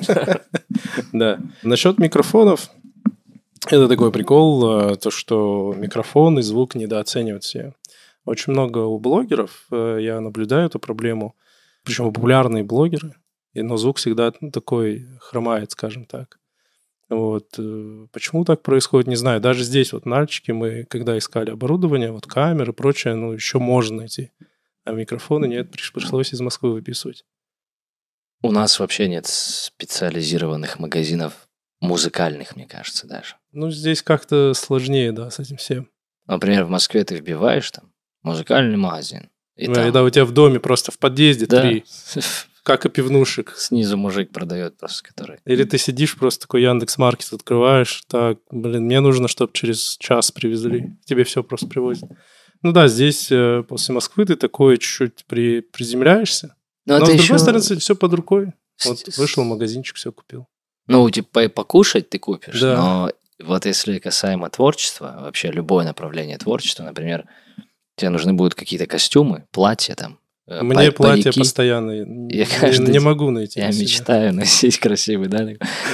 Да. Насчет микрофонов, это такой прикол, э, то, что микрофон и звук недооценивают все. Очень много у блогеров, э, я наблюдаю эту проблему, причем популярные блогеры, но звук всегда такой хромает, скажем так. Вот. э, Почему так происходит, не знаю. Даже здесь вот Нальчики мы, когда искали оборудование, вот камеры и прочее, ну, еще можно найти. А микрофоны нет, приш- пришлось из Москвы выписывать. У нас вообще нет специализированных магазинов музыкальных, мне кажется, даже. Ну, здесь как-то сложнее, да, с этим всем. Например, в Москве ты вбиваешь там музыкальный магазин. И Ну, там, Когда у тебя в доме просто в подъезде да, три, как и пивнушек. снизу мужик продает просто, который... Или ты сидишь просто такой Яндекс Маркет открываешь, так, блин, мне нужно, чтобы через час привезли. Тебе все просто привозят. Ну да, здесь э, после Москвы ты такое чуть-чуть при, приземляешься. Но, Но, с еще... другой стороны, все под рукой. Вот вышел в магазинчик, все купил. Ну, типа, и покушать ты купишь, Да. но вот если касаемо творчества, вообще любое направление творчества, например, тебе нужны будут какие-то костюмы, платья там, э, Мне па- платье парики. постоянно. Не, Я каждый не могу найти. Я на мечтаю носить красивый, да?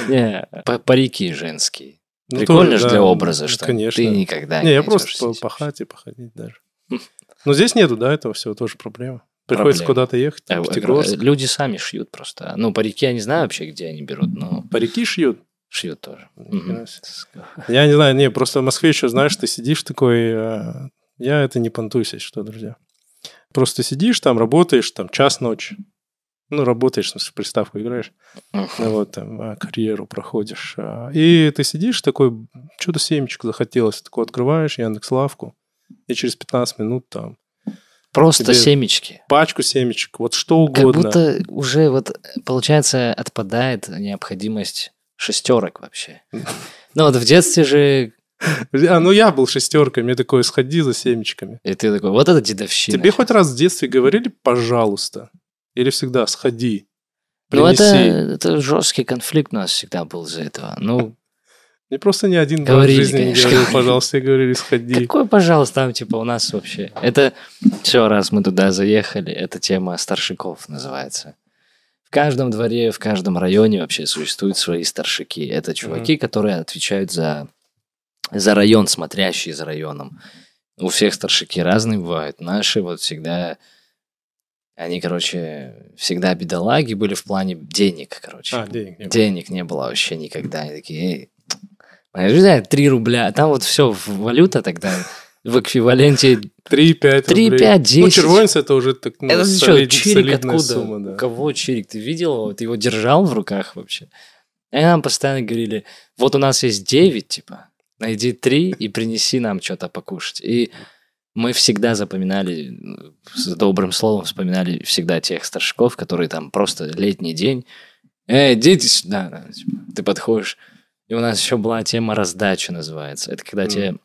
Не, па- парики женские. Ну, Прикольно тоже, же да, для образа, что конечно. ты никогда Не, я найдёшь просто по, по хате походить даже. Но здесь нету, да, этого всего тоже проблема. Приходится куда-то ехать, там, в э, Пятигорск. Люди сами шьют просто. Ну, парики я не знаю вообще, где они берут, но Парики шьют. шьют тоже. Себе. Я не знаю, не, просто в Москве еще, знаешь, ты сидишь такой, э, я это не понтуюсь, если что, друзья. Просто сидишь там, работаешь, там, час ночи. Ну, работаешь, в приставку играешь. Ну, вот там а, карьеру проходишь. а, И ты сидишь такой, что-то семечко захотелось. Такой открываешь Яндекс Лавку, и через 15 минут там Просто Тебе семечки. пачку семечек, вот что Как угодно. будто уже вот, получается, отпадает необходимость шестерок вообще. Ну вот в детстве же, А, ну я был шестеркой, мне такое, сходи за семечками. и ты такой, вот это дедовщина. Тебе хоть раз в детстве говорили, пожалуйста? Или всегда сходи, Ну это, принеси? это жесткий конфликт у нас всегда был из-за этого. Ну, Мне просто ни один брат в жизни не конечно. говорил, пожалуйста, все говорили, сходи. какой, пожалуйста, там типа у нас вообще. Это все, раз мы туда заехали, это тема старшиков называется. В каждом дворе, в каждом районе вообще существуют свои старшики. Это чуваки, которые отвечают за, за район, смотрящие за районом. У всех старшики разные бывают. Наши вот всегда... Они, короче, всегда бедолаги были в плане денег, короче. А, денег не было. Денег не было вообще никогда. Они такие, эй, знаешь, да, 3 рубля. А Там вот все валюта тогда в эквиваленте 3-5 3, рублей. 5, 10. Ну, червонец это уже так, ну, Это что, солид- чирик солидная откуда? сумма, да. У кого чирик? Ты видел его? Ты его держал в руках вообще? И нам постоянно говорили, вот у нас есть 9, типа, найди 3 и принеси нам что-то покушать. И мы всегда запоминали, с добрым словом вспоминали всегда тех старшиков, которые там просто летний день, эй, идите сюда, да, типа, ты подходишь. И у нас еще была тема раздача называется. Это когда Мгм. тебе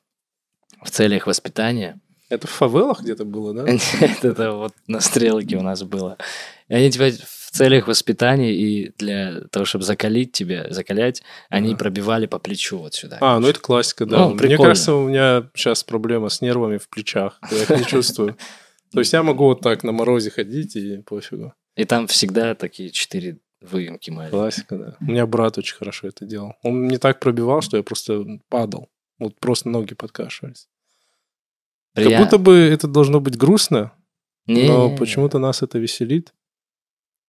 в целях воспитания Это в фавелах где-то было, да? Нет, это вот на стрелке у нас было. И они тебя в целях воспитания и для того, чтобы закалить тебя, закалять, они пробивали по плечу вот сюда. А, ну это классика, да. Ну, Мне кажется, у меня сейчас проблема с нервами в плечах. Я их не чувствую. То есть я могу вот так на морозе ходить и пофигу. И там всегда такие четыре выемки маленькие. Классика, да. У меня брат очень хорошо это делал. Он не так пробивал, что я просто падал. Вот просто ноги подкашивались. Как будто бы это должно быть грустно, Не, но почему-то нас это веселит.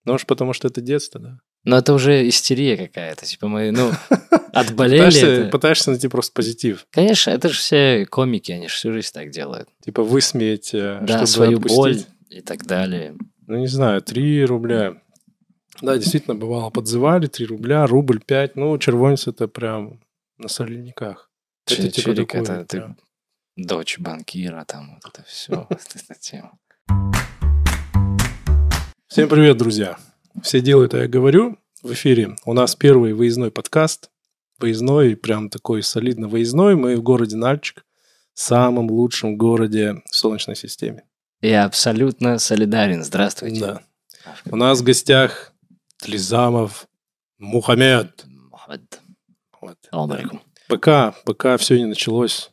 Ну, может, потому что это детство, да. Но это уже истерия какая-то. Типа мы, ну, отболели. Пытаешься, это- пытаешься найти просто позитив. Конечно, это же все комики, они же всю жизнь так делают. Типа высмеять, э, Да, чтобы свою отпустить. боль и так далее. Ну, не знаю, 3 рубля. Да, действительно, бывало, подзывали 3 рубля, рубль 5. Ну, червонец это прям на солениках. Это типа чирик, такое это ты дочь банкира, там вот это все, вот эта тема. Всем привет, друзья. Все делают, а я говорю. В эфире у нас первый выездной подкаст. Выездной, прям такой солидно выездной. Мы в городе Нальчик, самом лучшем городе в Солнечной системе. Я абсолютно солидарен. Здравствуйте. Да. У нас в гостях Тлизамов Мухаммед. Мухаммед. Вот. Салам алейкум. Пока, пока все не началось.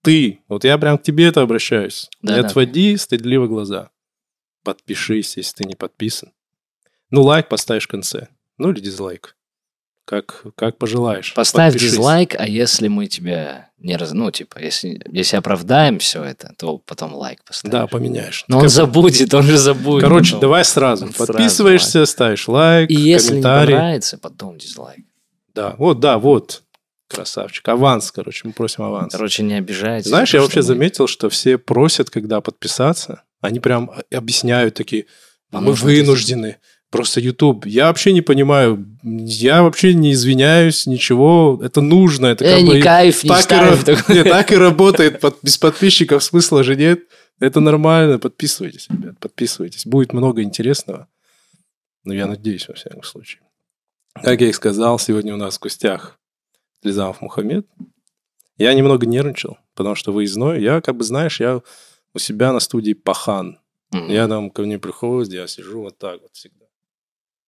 Ты, вот я прям к тебе это обращаюсь. Да, не да. отводи стыдливо глаза. Подпишись, если ты не подписан. Ну, лайк поставишь в конце. Ну или дизлайк. Как, как пожелаешь. Поставь Подпишись. дизлайк, а если мы тебя не раз... Ну, типа, если, если оправдаем все это, то потом лайк поставишь. Да, поменяешь. Но он забудет, он же забудет. Короче, потом. давай сразу. Сразу Подписываешься, ставишь лайк, И если не понравится, потом дизлайк. Да, вот, да, вот. Красавчик. Аванс, короче, мы просим аванс. Короче, не обижайтесь. Знаешь, я вообще мы- заметил, что все просят, когда подписаться, они прям объясняют такие, мы вынуждены. Просто YouTube. Я вообще не понимаю. Я вообще не извиняюсь, ничего. Это нужно. Это Э, как не бы... кайф, не так, и, ставь. ра- такой. не, так и работает. Под- без подписчиков смысла же нет. Это нормально. Подписывайтесь, ребят. Подписывайтесь. Будет много интересного. Но я надеюсь, во всяком случае. Как я и сказал, сегодня у нас в гостях Лизамов Мухаммед. Я немного нервничал, потому что выездной. Я, как бы, знаешь, я у себя на студии пахан. Мгм. Я там ко мне приходит, я сижу вот так вот всегда.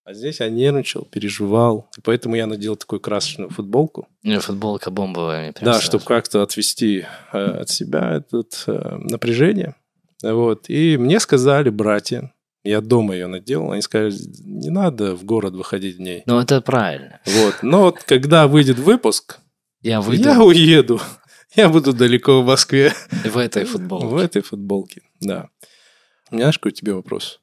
А здесь я нервничал, переживал. И поэтому я надел такую красочную футболку. У меня футболка бомбовая. Да, чтобы как-то отвести э, от себя это э, напряжение. Вот. И мне сказали братья, я дома ее надел, они сказали, не надо в город выходить в ней. Ну, это правильно. Вот. Но вот когда выйдет выпуск, Я выйду я уеду. Я буду далеко в Москве. в этой футболке. В этой футболке, да. У меня, знаешь, какой тебе вопрос?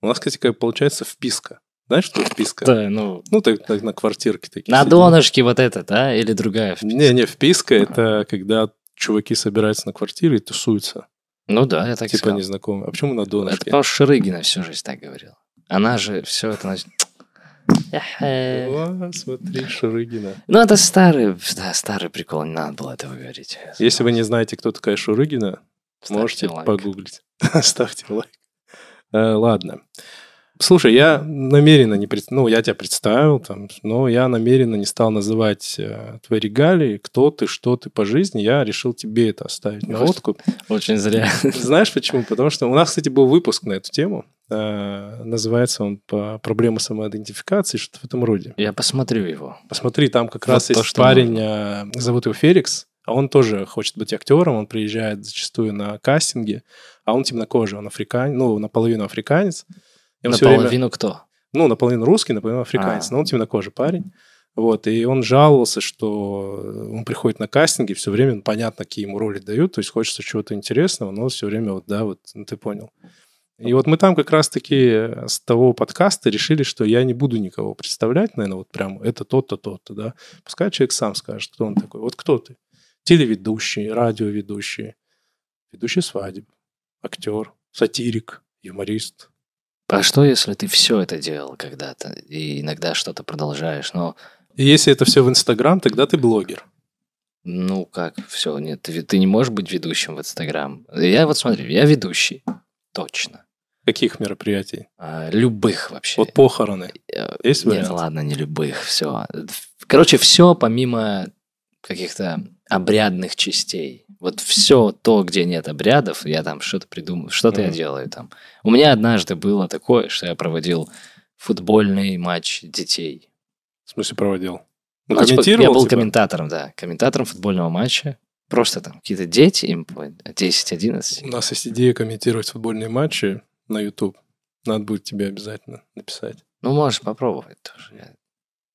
У нас, кстати, получается вписка. Знаешь, что вписка? Да, ну, Ну, так, так на квартирке такие. на сидим. донышке вот это, да? Или другая? вписка? Не-не, вписка – это когда чуваки собираются на квартире и тусуются. Ну да, я так типа сказал. незнакомые. А почему на Это донышке? потому что Шарыгина всю жизнь так говорила. Она же все это... О, смотри, Шурыгина. Ну, это старый, да, старый прикол, не надо было этого говорить. Если вы не знаете, кто такая Шурыгина, Ставьте можете лайк. погуглить. Ставьте лайк. Э, Ладно. Слушай, я намеренно не пред... ну я тебя представил там, но я намеренно не стал называть э, твои регалии, кто ты, что ты по жизни. Я решил тебе это оставить на водку. Очень зря. Знаешь почему? Потому что у нас, кстати, был выпуск на эту тему. Э, Называется он по проблемы самоидентификации, что-то в этом роде. Я посмотрю его. Посмотри, там как Вот раз то, есть парень, э, зовут его Феликс, а он тоже хочет быть актером, он приезжает зачастую на кастинги, а он темнокожий, он африканец, ну, наполовину африканец. Он всё время- Наполовину кто? ну, наполовину русский, наполовину африканец, А. но он темнокожий парень. Вот, и он жаловался, что он приходит на кастинги, все время ну, понятно, какие ему роли дают, то есть хочется чего-то интересного, но все время вот, да, вот, ну, ты понял. И вот мы там как раз-таки с того подкаста решили, что я не буду никого представлять, наверное, вот прям это тот-то, тот-то, да. Пускай человек сам скажет, кто он такой. Вот кто ты? Телеведущий, радиоведущий, ведущий свадеб, актер, сатирик, юморист, А что, если ты все это делал когда-то и иногда что-то продолжаешь, но если это все в Инстаграм, тогда ты блогер. ну как, все, нет, ты, ты не можешь быть ведущим в Инстаграм. Я вот смотри, я ведущий, точно. Каких мероприятий? А, любых вообще. Вот похороны. Э, Есть Нет, вариант? ладно, не любых, все. Короче, все помимо каких-то обрядных частей. Вот все то, где нет обрядов, я там что-то придумаю, что-то я Мгм. делаю там. У меня однажды было такое, что я проводил футбольный матч детей. В смысле проводил? Ну, Ну, типа, комментировал, я был типа? комментатором, да, комментатором футбольного матча. Просто там какие-то дети, им по 10-11. У нас есть идея комментировать футбольные матчи на YouTube. Надо будет тебе обязательно написать. Ну, можешь попробовать тоже. Я-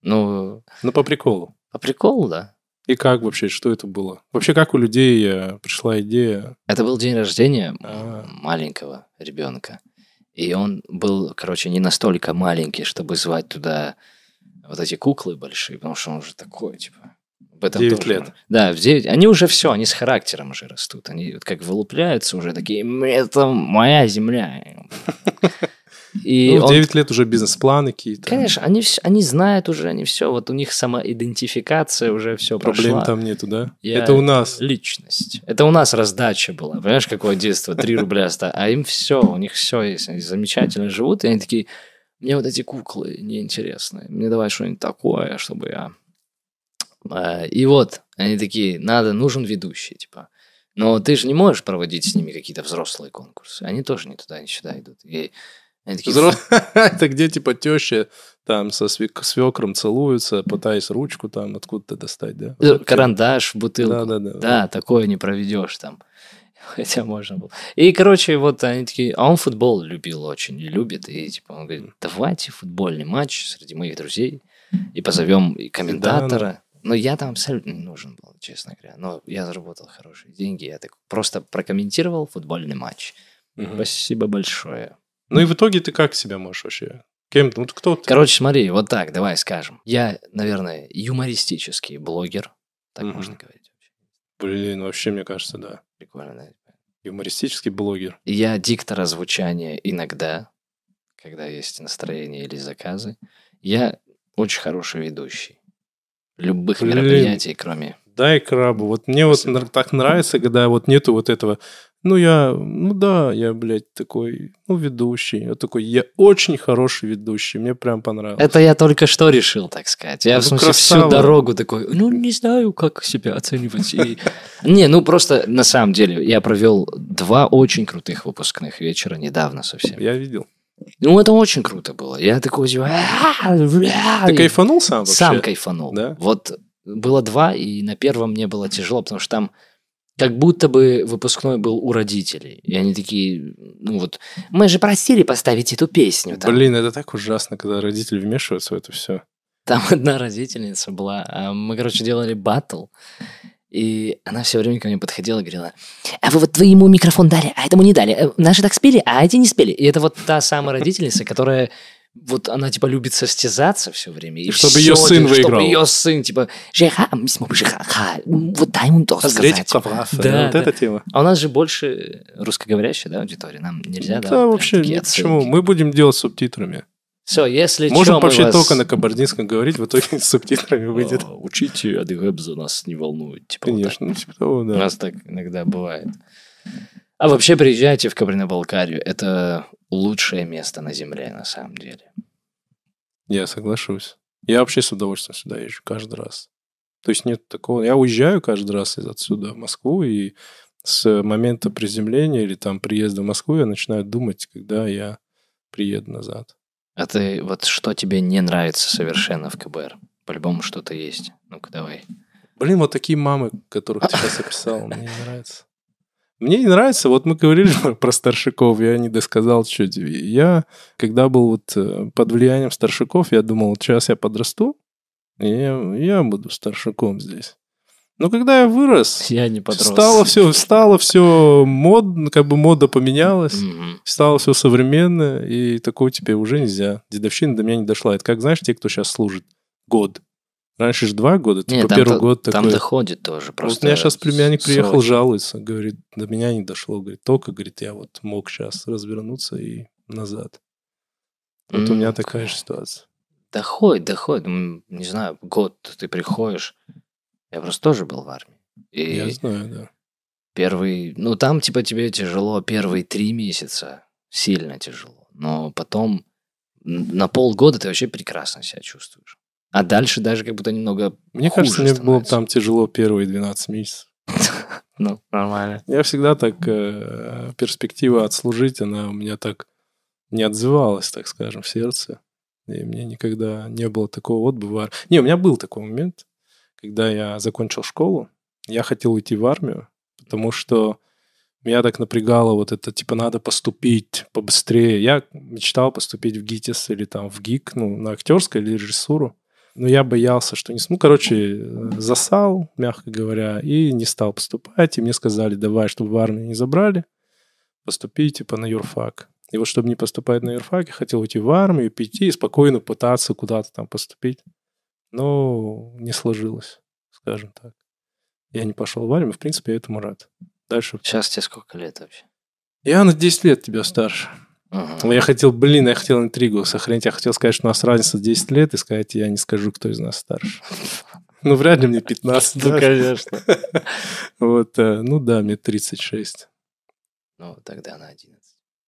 Ну, Ну, по приколу. по приколу, да. И как вообще, что это было? Вообще, как у людей э, пришла идея? Это был день рождения А. м, маленького ребенка. И он был, короче, не настолько маленький, чтобы звать туда вот эти куклы большие, потому что он уже такой, типа. В этом 9 тоже лет. Да, в 9. Они уже все, они с характером уже растут. Они вот как вылупляются уже такие, «М, это моя земля. И ну, он 9 лет уже бизнес-планы какие-то. Конечно, они, они знают уже, они все, вот у них самоидентификация уже все Проблем прошла. там нету, да? Я- Это у нас. Личность. Это у нас раздача была. Понимаешь, какое детство? 3 рубля ста. А им все, у них все есть. Они замечательно живут, и они такие, мне вот эти куклы неинтересны. Мне давай что-нибудь такое, чтобы я... А, И вот, они такие, надо, нужен ведущий, типа. Но ты же не можешь проводить с ними какие-то взрослые конкурсы. Они тоже не туда, ни сюда идут. И они такие, Взро- Это где, типа, теща там со свек- свекром целуются, пытаясь ручку там откуда-то достать, да? «Э, карандаш бутылку. Да-да-да. Да, такое не проведешь там. Хотя можно было. И, короче, вот они такие, а он футбол любил очень и любит. И типа он говорит, давайте футбольный матч среди моих друзей и позовем и комментатора. Но я там абсолютно не нужен был, честно говоря. Но я заработал хорошие деньги. Я так просто прокомментировал футбольный матч. Спасибо большое. Ну и в итоге ты как себя можешь вообще? Кем? Ну кто ты? Короче, смотри, вот так, давай скажем. Я, наверное, юмористический блогер. Так Мгм. можно говорить. вообще. Блин, вообще, мне кажется, да. Прикольно, да? Юмористический блогер. Я диктор озвучания иногда, когда есть настроение или заказы. Я очень хороший ведущий. Любых Блин. мероприятий, кроме... Дай крабу. Вот мне вот Спасибо. нр- так нравится, когда вот нету вот этого. Ну, я, ну да, я, блядь, такой, ну, ведущий. Я такой, я очень хороший ведущий. Мне прям понравилось. Это я только что решил, так сказать. Я, Ну, в смысле, красава. всю дорогу такой, ну, не знаю, как себя оценивать. И- Не, ну, просто, на самом деле, я провел два очень крутых выпускных вечера недавно совсем. Я видел. Ну, это очень круто было. Я такой, типа... Ты кайфанул сам вообще? Сам кайфанул. Да? Вот было два, и на первом мне было тяжело, потому что там как будто бы выпускной был у родителей. И они такие, ну вот, мы же просили поставить эту песню. Там, Блин, это так ужасно, когда родители вмешиваются в это все. там одна родительница была. а Мы, короче, делали батл. И она все время ко мне подходила и говорила, а вы вот твоему микрофон дали, а этому не дали. Э, Наши так спели, а эти не спели. И это вот та самая родительница, которая вот она типа любит состязаться все время. И Чтобы всё её сын выиграл. Чтобы ее сын, типа, «Жиха, жиха, ха, вот дай ему то сказать. Да, вот да. эта тема. А у нас же больше русскоговорящая, да, аудитория. Нам нельзя, да? Да, вот вообще, такие ни почему. Мы будем делать субтитрами. Все, если Можем вообще вас- только на кабардинском говорить, в итоге с субтитрами выйдет. А, Учите Адыгэбза, нас не волнует. Типа, вот. Конечно, ну типа того, У да. нас так иногда бывает. А вообще приезжайте в Кабардино-Балкарию. Это лучшее место на земле, на самом деле. Я соглашусь. Я вообще с удовольствием сюда езжу каждый раз. То есть нет такого. Я уезжаю каждый раз из отсюда в Москву, и с момента приземления или там приезда в Москву я начинаю думать, когда я приеду назад. А ты вот что тебе не нравится совершенно в КБР? По-любому что-то есть. Ну-ка, давай. Блин, вот такие мамы, которых ты сейчас описал, мне не нравится. Мне не нравится, вот мы говорили про старшаков, я не досказал чуть. Я, когда был вот э, под влиянием старшаков, я думал, вот сейчас я подрасту, и я, я буду старшаком здесь. Но когда я вырос, Я не подрос. стало все, стало все мод, как бы мода поменялась, Мгм. стало все современно, и такого теперь уже нельзя. Дедовщина до меня не дошла. Это как, знаешь, те, кто сейчас служит год. Раньше же два года, типа там, первый то- год там такой. доходит тоже. Вот Просто у меня сейчас племянник приехал, жалуется, говорит, до меня не дошло, говорит, только, говорит, я вот мог сейчас развернуться и назад. Вот у М, меня такая же ситуация. Доходит, доходит. Не знаю, год ты приходишь. Я просто тоже был в армии. И Я знаю, да. первый... Ну, там, типа, тебе тяжело первые три месяца. Сильно тяжело. Но потом на полгода ты вообще прекрасно себя чувствуешь. А дальше даже как будто немного... Мне хуже кажется, мне было становится. там тяжело первые 12 месяцев. Ну, нормально. Я всегда так, э, перспектива отслужить, она у меня так не отзывалась, так скажем, в сердце. И мне никогда не было такого вот бы в ар- Не, у меня был такой момент, когда я закончил школу, я хотел уйти в армию, потому что меня так напрягало вот это, типа, надо поступить побыстрее. Я мечтал поступить в ГИТИС или там в ГИК, ну, на актерскую или режиссуру. Но я боялся, что не... с- Ну, короче, э, засал, мягко говоря, и не стал поступать. И мне сказали, давай, чтобы в армию не забрали, поступи, типа, на юрфак. И вот, чтобы не поступать на юрфак, я хотел уйти в армию, пойти и спокойно пытаться куда-то там поступить. Но не сложилось, скажем так. Я не пошел в армию, в принципе, я этому рад. Дальше. Сейчас тебе сколько лет вообще? Я на 10 лет тебя старше. Мгм. Я хотел, блин, я хотел интригу сохранить. Я хотел сказать, что у нас разница 10 лет, и сказать, я не скажу, кто из нас старше. Ну, вряд ли мне 15. Ну, конечно. Вот, э, ну да, мне 36. Ну, тогда на 11.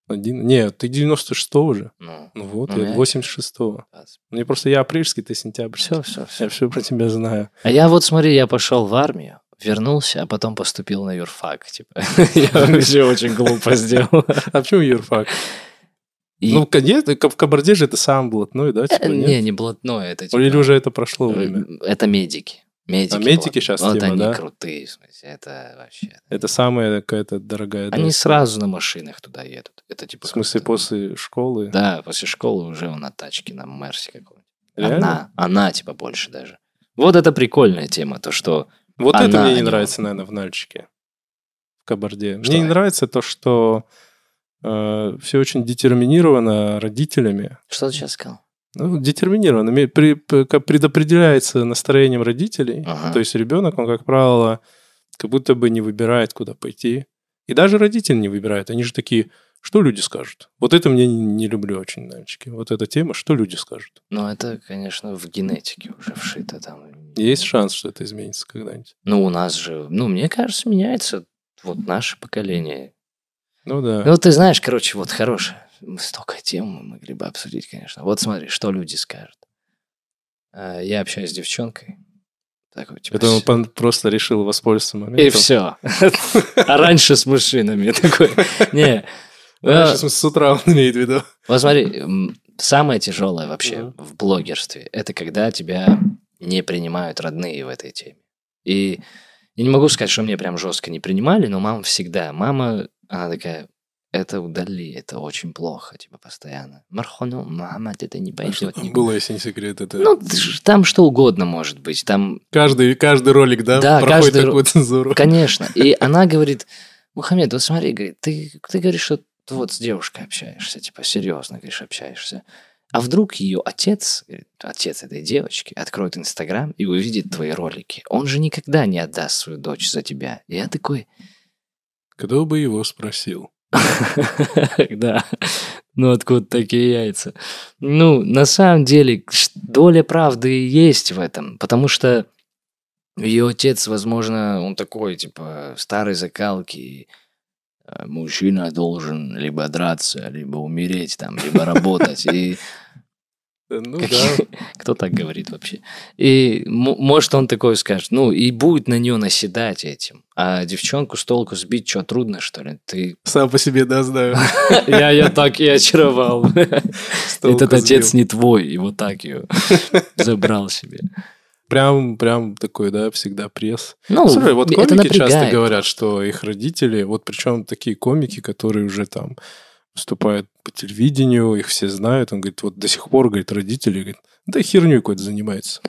Один... Нет, ты 96-го же. Ну, Ну вот, Ну, я я- 86-го. Мне просто я апрельский, ты сентябрьский. все, все, все. Я все про тебя знаю. А я вот, смотри, я пошел в армию, вернулся, а потом поступил на юрфак. Типа. Я вообще очень глупо сделал. А почему юрфак? И- Ну, конечно, в Кабарде же это сам блатной, да? Э, Типа, Не, нет? не блатное, это типа... Или уже это прошло время? Это медики. Медики. А медики вот. щас Вот тема, они да? крутые, в смысле, это вообще... Это самая какая-то дорогая... Они доза. сразу на машинах туда едут. Это типа... В смысле, после школы? Да, после школы уже он на тачке, на Мерсе какой-нибудь. Она, она типа больше даже. Вот это прикольная тема, то, что... Вот Она, это мне не не нравится, наверное, в Нальчике. В Кабарде. Что? Мне не нравится то, что все очень детерминировано родителями. Что ты сейчас сказал? Ну, детерминировано. При- предопределяется настроением родителей. Ага. То есть ребенок, он, как правило, как будто бы не выбирает, куда пойти. И даже родители не выбирают. Они же такие, что люди скажут? Вот это мне не, не люблю очень, мальчики. Вот эта тема, что люди скажут. Ну, это, конечно, в генетике уже вшито там. Есть шанс, что это изменится когда-нибудь. Ну, у нас же, ну, мне кажется, меняется вот наше поколение. Ну да. Ну, ты знаешь, короче, вот хорошее. Мы Столько тем мы могли бы обсудить, конечно. Вот смотри, что люди скажут. А, Я общаюсь с девчонкой. Такой, типа, это он просто решил воспользоваться моментом. И все. А раньше с мужчинами такой. Не. Раньше, А, в смысле, с утра он имеет в виду. Вот смотри, самое тяжелое вообще в блогерстве это когда тебя не принимают родные в этой теме. И я не могу сказать, что мне прям жестко не принимали, но мама всегда. Мама, она такая, это удали, это очень плохо, типа постоянно. Мархону, мама, это не А что пойдет. там никуда». было, если не секрет? Это Ну, там что угодно может быть. Там каждый, каждый ролик, да, Да, проходит каждый такую цензуру. Конечно. И она говорит, Мухаммед, вот смотри, говорит, ты, ты говоришь, что ты вот с девушкой общаешься, типа, серьезно, говоришь, общаешься. А вдруг ее отец, говорит, отец этой девочки, откроет Инстаграм и увидит твои ролики. Он же никогда не отдаст свою дочь за тебя. И я такой, Кто бы его спросил? да, ну откуда такие яйца? Ну, на самом деле, доля правды есть в этом, потому что ее отец, возможно, он такой, типа, старой закалки, э, мужчина должен либо драться, либо умереть там, либо работать, и Ну как- да. Кто так говорит вообще? И может он такой скажет, ну и будет на нее наседать этим. А девчонку с толку сбить, что, трудно, что ли? Ты... Сам по себе, да, знаю. Я ее так и очаровал. Этот отец не твой, и вот так ее забрал себе. Прям, прям такой, да, всегда пресс. Ну, Слушай, вот комики часто говорят, что их родители, вот причем такие комики, которые уже там выступают по телевидению, их все знают, он говорит, вот до сих пор, говорит, родители, говорит, да херню какой-то занимается.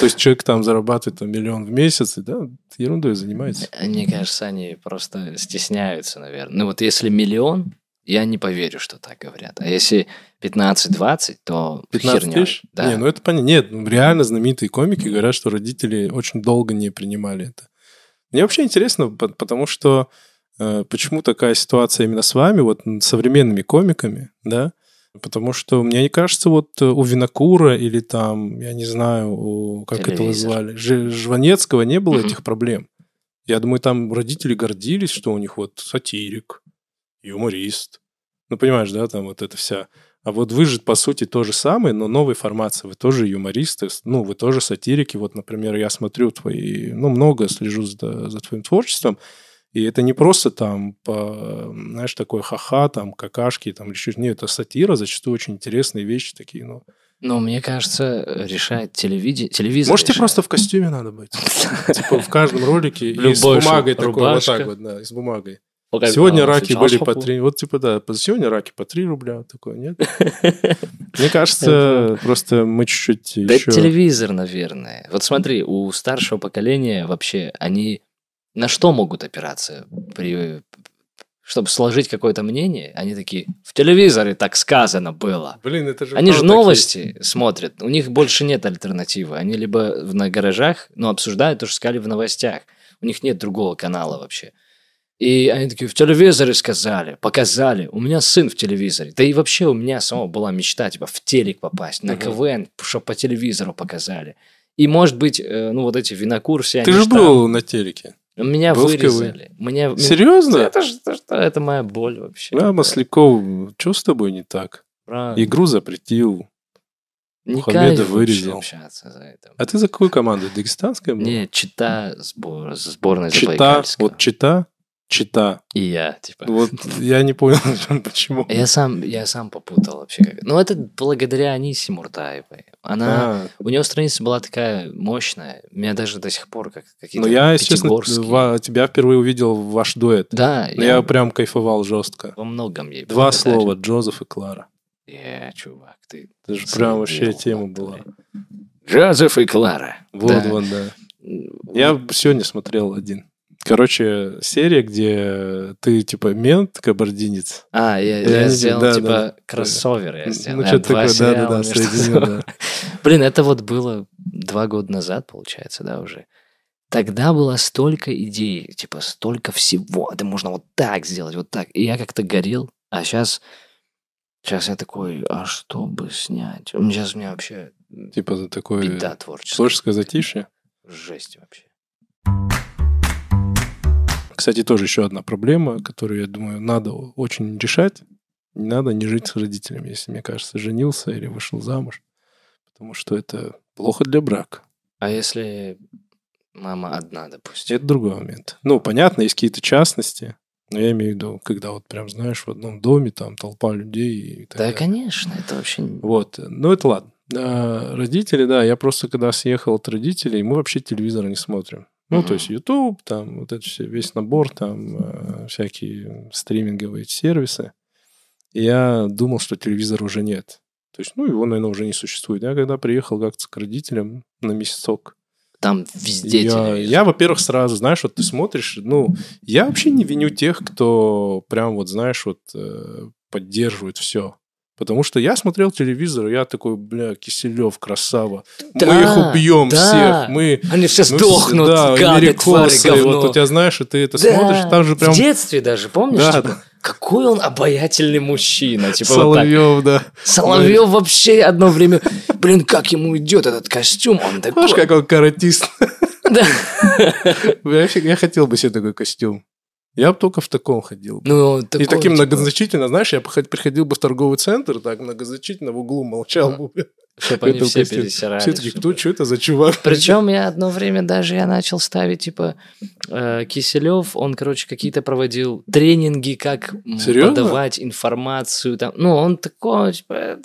То есть человек там зарабатывает там, миллион в месяц, и да, ерундой занимается. Мне кажется, они просто стесняются, наверное. Ну вот если миллион, я не поверю, что так говорят. А если 15-20, то 15 херня. тысяч? Да. Не, ну это понятно. Нет, ну, реально знаменитые комики говорят, что родители очень долго не принимали это. Мне вообще интересно, по- потому что почему такая ситуация именно с вами, вот современными комиками, да? Потому что мне не кажется, вот э, у Винокура или там, я не знаю, у, как Телевизор. звали, Ж- Жванецкого не было Мгм. этих проблем. Я думаю, там родители гордились, что у них вот сатирик, юморист. Ну, понимаешь, да, там вот это вся а вот вы же, по сути, то же самое, но новой формации. Вы тоже юмористы, ну, вы тоже сатирики. Вот, например, я смотрю твои, ну, много слежу за, за твоим творчеством, и это не просто там, по, знаешь, такой ха-ха, там, какашки, там, или чуть Нет, это сатира, зачастую очень интересные вещи такие, ну. Ну, мне кажется, решает телевидение. Телевизор Может, тебе решает. просто в костюме надо быть? Типа в каждом ролике и с бумагой такой, вот так вот, да, и с бумагой. Сегодня раки были по попу- 3, вот типа, да, сегодня раки по 3 рубля, такое, нет? Мне кажется, просто мы чуть-чуть Да еще... это телевизор, наверное. Вот смотри, у старшего поколения вообще они на что могут опираться, при... чтобы сложить какое-то мнение? Они такие, в телевизоре так сказано было. Блин, это же... Они же новости смотрят, у них больше нет альтернативы. Они либо в- на гаражах, ну, обсуждают то, что сказали в новостях. У них нет другого канала вообще. И они такие, в телевизоре сказали, показали. У меня сын в телевизоре. Да и вообще у меня самого была мечта, типа, в телек попасть, на Мгм. КВН, чтобы по телевизору показали. И, может быть, э, ну, вот эти винокур все Ты же там. был на телеке. Меня был вырезали. Меня... Серьезно? Это, это, ж- это моя боль вообще. Да, Масляков, что с тобой не так? Правда. Игру запретил. Не Мухаммеда вырезал. общаться за это. А ты за какую команду? Дагестанская была? Не, Чита сбор, сборная Чита, вот Чита. Чита. И я, типа. Вот я не понял, почему. Я сам, я сам попутал вообще. как- Ну, это благодаря Анисе Муртаевой. Она, А, у нее страница была такая мощная. Меня даже до сих пор как какие-то Ну, я, честно, тебя впервые увидел в ваш дуэт. Да, Но я прям кайфовал жестко. во многом ей Два благодарен. слова, Джозеф и Клара. Е, чувак, ты... Это же прям вообще тема была. Джозеф и Клара. Вот, Да. да. Я сегодня смотрел один. Короче, серия, где ты типа мент, кабардинец. А, я, Я я сделал, да, типа, да. кроссовер я сделал. Ну, что-то такое, сериала да-да-да, между соединил, да. Блин, это вот было два года назад, получается, да, уже. Тогда было столько идей, типа, столько всего. Это можно вот так сделать, вот так. И я как-то горел. А сейчас... Сейчас я такой, а что бы снять? Сейчас у меня вообще Типа такой беда творческая. творческое затишье. Жесть вообще. Кстати, тоже еще одна проблема, которую, я думаю, надо очень решать. Не надо не жить с родителями, если, мне кажется, женился или вышел замуж. Потому что это плохо для брака. А если мама одна, допустим? Это другой момент. Ну, понятно, есть какие-то частности, но я имею в виду, когда вот прям, знаешь, в одном доме там толпа людей и так Да, далее. конечно, это вообще... Вот, ну это ладно. А, родители, да, я просто когда съехал от родителей, мы вообще телевизора не смотрим. Ну, то есть YouTube, там вот это все, весь набор, там э, всякие стриминговые сервисы. И я думал, что телевизора уже нет. То есть, ну, его, наверное, уже не существует. Я когда приехал как-то к родителям на месяцок, Там везде я, телевизор. я, во-первых, сразу, знаешь, вот ты смотришь, ну, я вообще не виню тех, кто прям вот, знаешь, вот э, поддерживает все. Потому что я смотрел телевизор, и я такой, бля, Киселев, красава. мы Да, их убьем да. всех. Мы Они все ну, сдохнут, да, гады, твари, говно. Вот у тебя, знаешь, и ты это Да, смотришь, там же прям В детстве даже, помнишь? Да, типа, да. Какой он обаятельный мужчина. Типа вот так. Соловьев, да. Соловьев вообще одно время... Блин, как ему идет этот костюм. Он такой... Знаешь, как он каратист. Да. Я хотел бы себе такой костюм. Я бы только в таком ходил. Ну, И такой, таким типа, многозначительно, знаешь, я поход- приходил бы в торговый центр, так многозначительно в углу молчал бы. Чтоб они все пересирали. Все такие, чтобы- кто, что это за чувак? Причем я одно время даже я начал ставить, типа, э, Киселев, он, короче, какие-то проводил тренинги, как Серьезно? подавать информацию. Там. Ну, он такой, типа...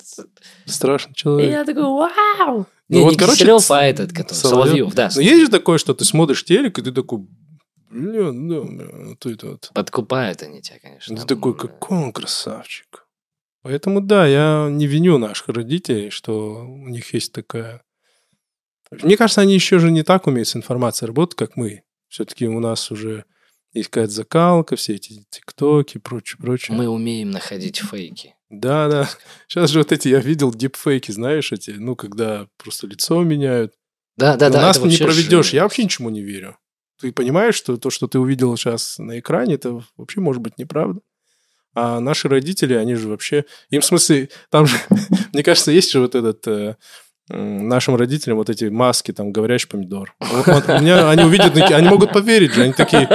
Страшный И человек. я такой, вау! Ну Не, вот, не короче, Киселев, а этот, который, Соловьев. Соловьев, да. Но есть же такое, что ты смотришь телек, и ты такой, блин, да, бля, это вот. Подкупают они тебя, конечно. Ты такой, какой он красавчик. Поэтому да, я не виню наших родителей, что у них есть такая... Мне кажется, они еще же не так умеют с информацией работать, как мы. Все-таки у нас уже есть какая-то закалка, все эти тиктоки и прочее, прочее. Мы умеем находить фейки. Да, да. Сейчас же вот эти, я видел дипфейки, знаешь, эти, ну, когда просто лицо меняют. Да, да, Но да. нас это не проведешь. Я вообще ничему не верю. Ты понимаешь, что то, что ты увидел сейчас на экране, это вообще может быть неправда. А наши родители, они же вообще... Им в смысле, там же, мне кажется, есть же вот этот... э, нашим родителям вот эти маски, там, говорящий помидор. Вот- вот у меня, они увидят, они могут поверить же, они такие,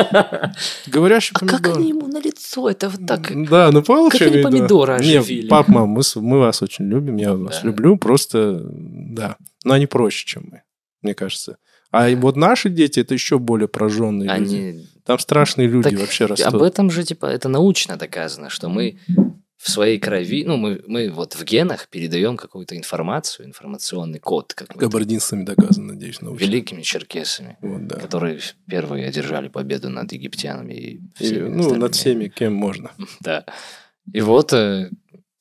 говорящий А помидор. как они ему на лицо? Это вот так... Да, ну понял, Как они виду? помидоры Не, пап, мам, мы, мы вас очень любим, я вас Да. люблю, просто, да. Но они проще, чем мы, мне кажется. А вот наши дети, это еще более прожженные люди. Они... Там страшные люди Так вообще растут. Об этом же, типа, это научно доказано, что мы в своей крови, ну, мы, мы вот в генах передаем какую-то информацию, информационный код какой-то Кабардинцами доказано, надеюсь, научно. великими черкесами, Вот, да. которые первые одержали победу над египтянами и И, ну, остальными. над всеми, кем можно. Да. И вот э,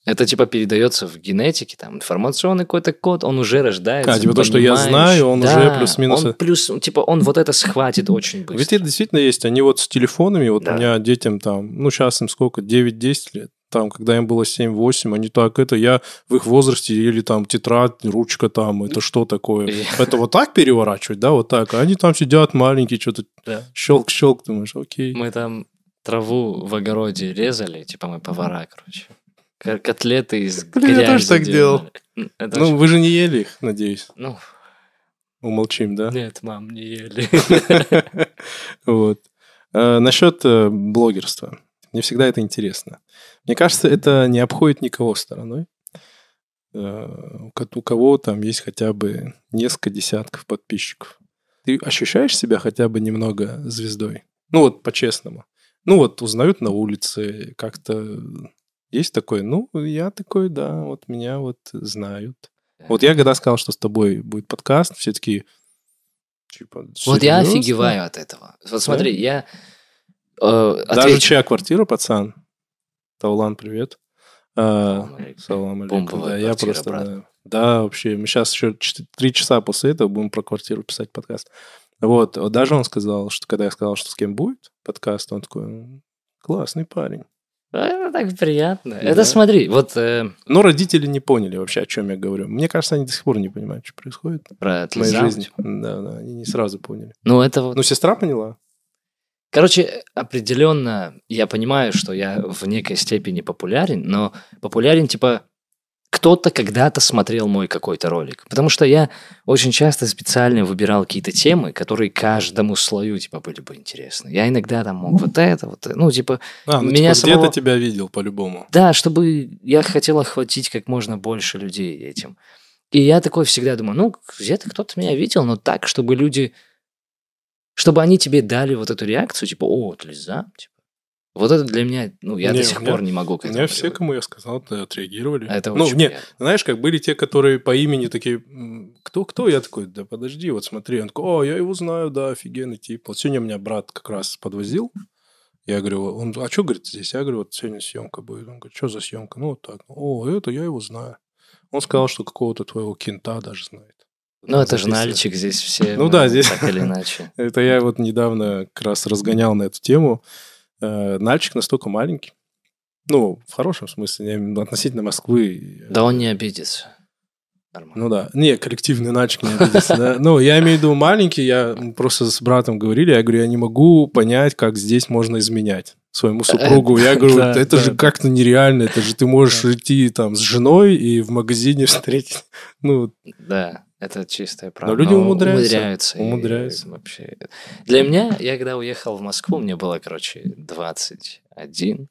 это типа передается в генетике, там информационный какой-то код, он уже рождается. А, типа то, что я понимаешь? знаю, он Да, уже плюс-минус- Он плюс, типа он вот это схватит очень быстро. Ведь это действительно есть. Они вот с телефонами, вот Да. у меня детям там, ну, сейчас им сколько, 9-10 лет. Там, когда им было 7-8, они так, это я в их возрасте или там тетрадь, ручка там, это что такое? Это вот так переворачивать, да, вот так. А они там сидят маленькие, что-то Да. щелк-щелк, думаешь, окей. Мы там траву в огороде резали, типа мы повара, короче. К- Котлеты из Блин, я тоже так Это Ну, вы же не ели их, надеюсь. ну, Умолчим, да? нет, мам, не ели. Вот. Э, Насчет э, блогерства. Мне всегда это интересно. Мне кажется, это не обходит никого стороной. Э, У кого там есть хотя бы несколько десятков подписчиков. Ты ощущаешь себя хотя бы немного звездой? Ну вот, по-честному. Ну, вот узнают на улице, как-то есть такой, ну, я такой, да, вот меня вот знают. Вот я когда сказал, что с тобой будет подкаст, все таки типа, Вот я «Серьезно?» офигеваю от этого. Вот смотри, я э, Даже чья квартира, пацан? Таулан, привет. А, Салам алейкум. Да, я просто... Да, да, вообще, мы сейчас еще три часа после этого будем про квартиру писать подкаст. Вот, вот даже он сказал, что когда я сказал, что с кем будет подкаст, он такой, «М, классный парень. А, Это так приятно. Да. Это смотри, вот э, Но родители не поняли вообще, о чем я говорю. Мне кажется, они до сих пор не понимают, что происходит про в моей жизни. типа. Да, да, они не сразу поняли. Ну, это вот Ну, сестра поняла. Короче, определенно я понимаю, что я в некой степени популярен, но популярен типа кто-то когда-то смотрел мой какой-то ролик. Потому что я очень часто специально выбирал какие-то темы, которые каждому слою типа были бы интересны. Я иногда там мог вот это, вот это, ну типа, А, ну, Меня типа, где-то самого- тебя видел по-любому. да, чтобы я хотел охватить как можно больше людей этим. И я такой всегда думаю, ну, где-то кто-то меня видел, но так, чтобы люди, чтобы они тебе дали вот эту реакцию, типа, о, Тлиза, типа. Вот это для меня, ну, я Не, до у сих меня- пор не могу к У этому меня все, привыкнуть. кому я сказал, отреагировали. А Это ну, не, приятно. знаешь, как были те, которые по имени такие, «М, кто-кто? Я такой, да подожди, вот смотри. Он такой, о, я его знаю, да, офигенный тип. Вот сегодня меня брат как раз подвозил. Я говорю, он, а что, говорит, здесь? Я говорю, вот сегодня съемка будет. Он говорит, что за съемка? Ну, вот так. О, это я его знаю. Он сказал, что какого-то твоего кента даже знает. Ну, это же. Нальчик, здесь все Ну мы да, здесь- так или иначе. Это я вот недавно как раз разгонял на эту тему. Э, Нальчик настолько маленький. Ну, в хорошем смысле, в виду относительно Москвы. Да он не обидится. Нормально. Ну да. Не, коллективный Нальчик не обидится. да. Ну, я имею в виду маленький, я просто с братом говорили, я говорю, я не могу понять, как здесь можно изменять своему супругу. Я говорю, Да, это да. же как-то нереально, это же ты можешь идти там с женой и в магазине встретить. Ну, Да, это чистая правда. люди умудряются. Умудряются. и Умудряются. Вообще. Для меня, я когда уехал в Москву, мне было, короче, 21.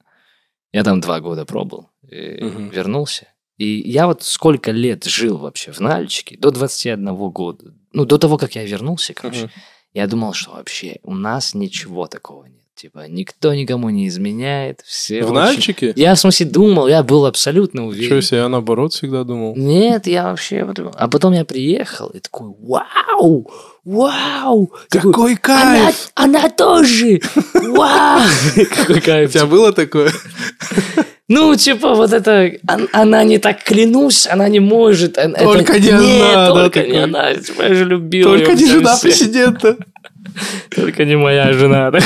Я там два года пробыл. И Мгм. Вернулся. И я вот сколько лет жил вообще в Нальчике, до 21 года. Ну, до того, как я вернулся, короче, Мгм. я думал, что вообще у нас ничего такого нет. Типа, никто никому не изменяет, все в очень- Нальчике? Я, в смысле, думал, я был абсолютно уверен. себе, я наоборот всегда думал. Нет, я вообще... А потом я приехал и такой, вау, вау. Такой, Какой она, кайф! она тоже! Вау! Какой У кайф. тебя было такое? Ну, типа, вот это... он- Она не так, клянусь, она не может. он- это- Только не она, только не такой. она. Я же любил Только не жена президента. Только не моя жена.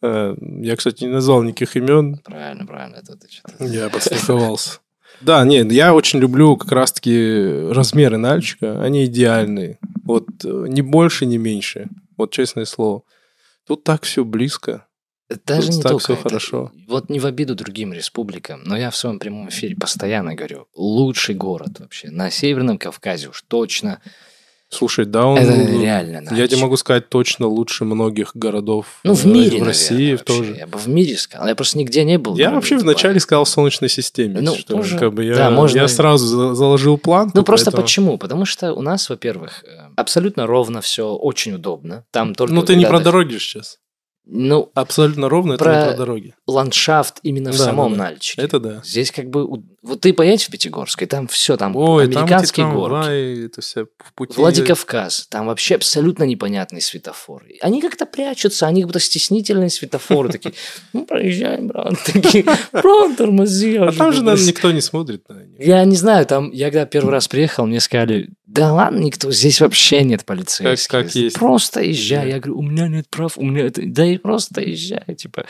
Э, Я, кстати, не назвал никаких имен. Правильно, правильно. Это ты что-то... Я подстраховался. Да, нет, я очень люблю как раз-таки размеры Нальчика. Они идеальные. Вот э, ни больше, ни меньше. Вот честное слово. Тут так все близко. Даже Тут не так только всё это. хорошо. Вот не в обиду другим республикам, но я в своем прямом эфире постоянно говорю, лучший город вообще на Северном Кавказе уж точно. Слушай, да, он... это ну, реально Я тебе могу сказать точно лучше многих городов. Ну, в э, мире, В наверное, России вообще. тоже. Я бы в мире сказал. Я просто нигде не был. Я вообще вначале сказал в Солнечной системе. Ну, что тоже. как бы я, Да, можно- я сразу за- заложил план. Ну, просто почему? Потому что у нас, во-первых, э, абсолютно ровно все, очень удобно. Там только... Ну, ты не про дороги сейчас. Ну, Абсолютно ровно это Про- не про дороги. ландшафт именно в Да, самом да, да. Нальчике. Это да. Здесь как бы... Вот ты поедешь в Пятигорск, и там все, там Ой, там эти американские горки. трамваи, это все в пути. Владикавказ, там вообще абсолютно непонятный светофор. Они как-то прячутся, они как будто стеснительные светофоры такие. Ну, проезжаем, брат. Такие, брат, тормози. А там же, наверное, никто не смотрит на них. Я не знаю, там, я когда первый раз приехал, мне сказали, да ладно, никто, здесь вообще нет полицейских. Как- как есть. Просто езжай. Да. Я говорю, у меня нет прав, у меня это... Да и просто езжай, типа.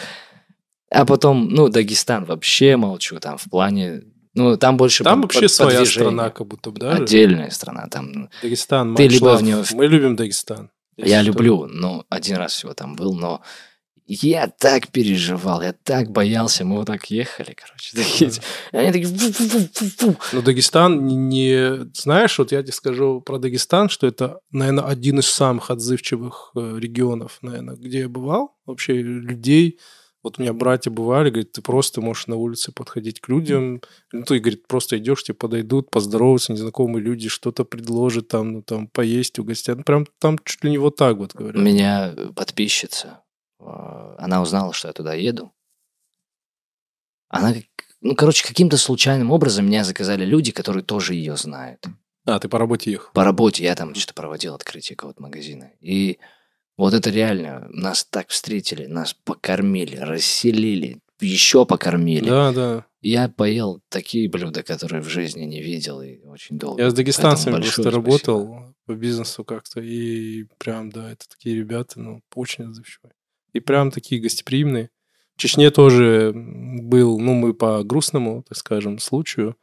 А потом, ну, Дагестан вообще молчу, там в плане... Ну, там больше Там под- вообще под- своя страна, как будто бы, да? Отдельная страна, там Дагестан, Ты либо в него- Мы любим Дагестан. Я что. люблю, но один раз всего там был, но я так переживал, я так боялся, мы вот так ехали, короче, такие, они такие. Но Дагестан не, не- Знаешь, вот я тебе скажу про Дагестан, что это, наверное, один из самых отзывчивых э, регионов, наверное, где я бывал. Вообще людей... Вот у меня братья бывали, говорит, ты просто можешь на улице подходить к людям. Ну, ты, говорит, просто идешь, тебе подойдут, поздороваются незнакомые люди, что-то предложат, там, ну, там, поесть, угостят. Ну, прям там чуть ли не вот так вот говорят. У меня подписчица она узнала, что я туда еду. Она, ну, короче, каким-то случайным образом меня заказали люди, которые тоже ее знают. А, ты по работе ехал? По работе я там что-то проводил открытие какого-то магазина. И вот это реально, нас так встретили, нас покормили, расселили, еще покормили. Да, да. Я поел такие блюда, которые в жизни не видел и очень долго. Я с дагестанцами просто большое работал по бизнесу как-то, и прям, да, это такие ребята, ну, очень отзывчивые. И прям такие гостеприимные. В Чечне тоже был, ну, мы по грустному, так скажем, случаю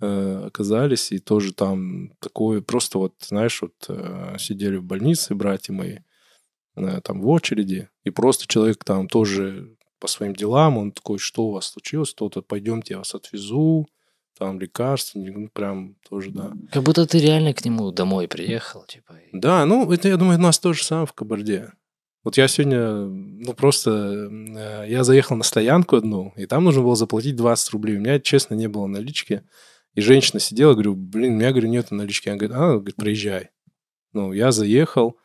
э, оказались, и тоже там такое, просто вот, знаешь, вот э, сидели в больнице братья мои, э, там в очереди, и просто человек там тоже по своим делам, он такой, что у вас случилось, то-то, пойдемте, я вас отвезу, там лекарства, ну, прям тоже, да. Как будто ты реально к нему домой приехал, типа. Да, ну, это, я думаю, у нас то же самое в Кабарде. Вот я сегодня, ну, просто, э, я заехал на стоянку одну, и там нужно было заплатить 20 рублей. У меня, честно, не было налички. И женщина сидела, говорю, блин, у меня, говорю, нет налички. Она говорит, а, говорит, проезжай. Ну, я заехал,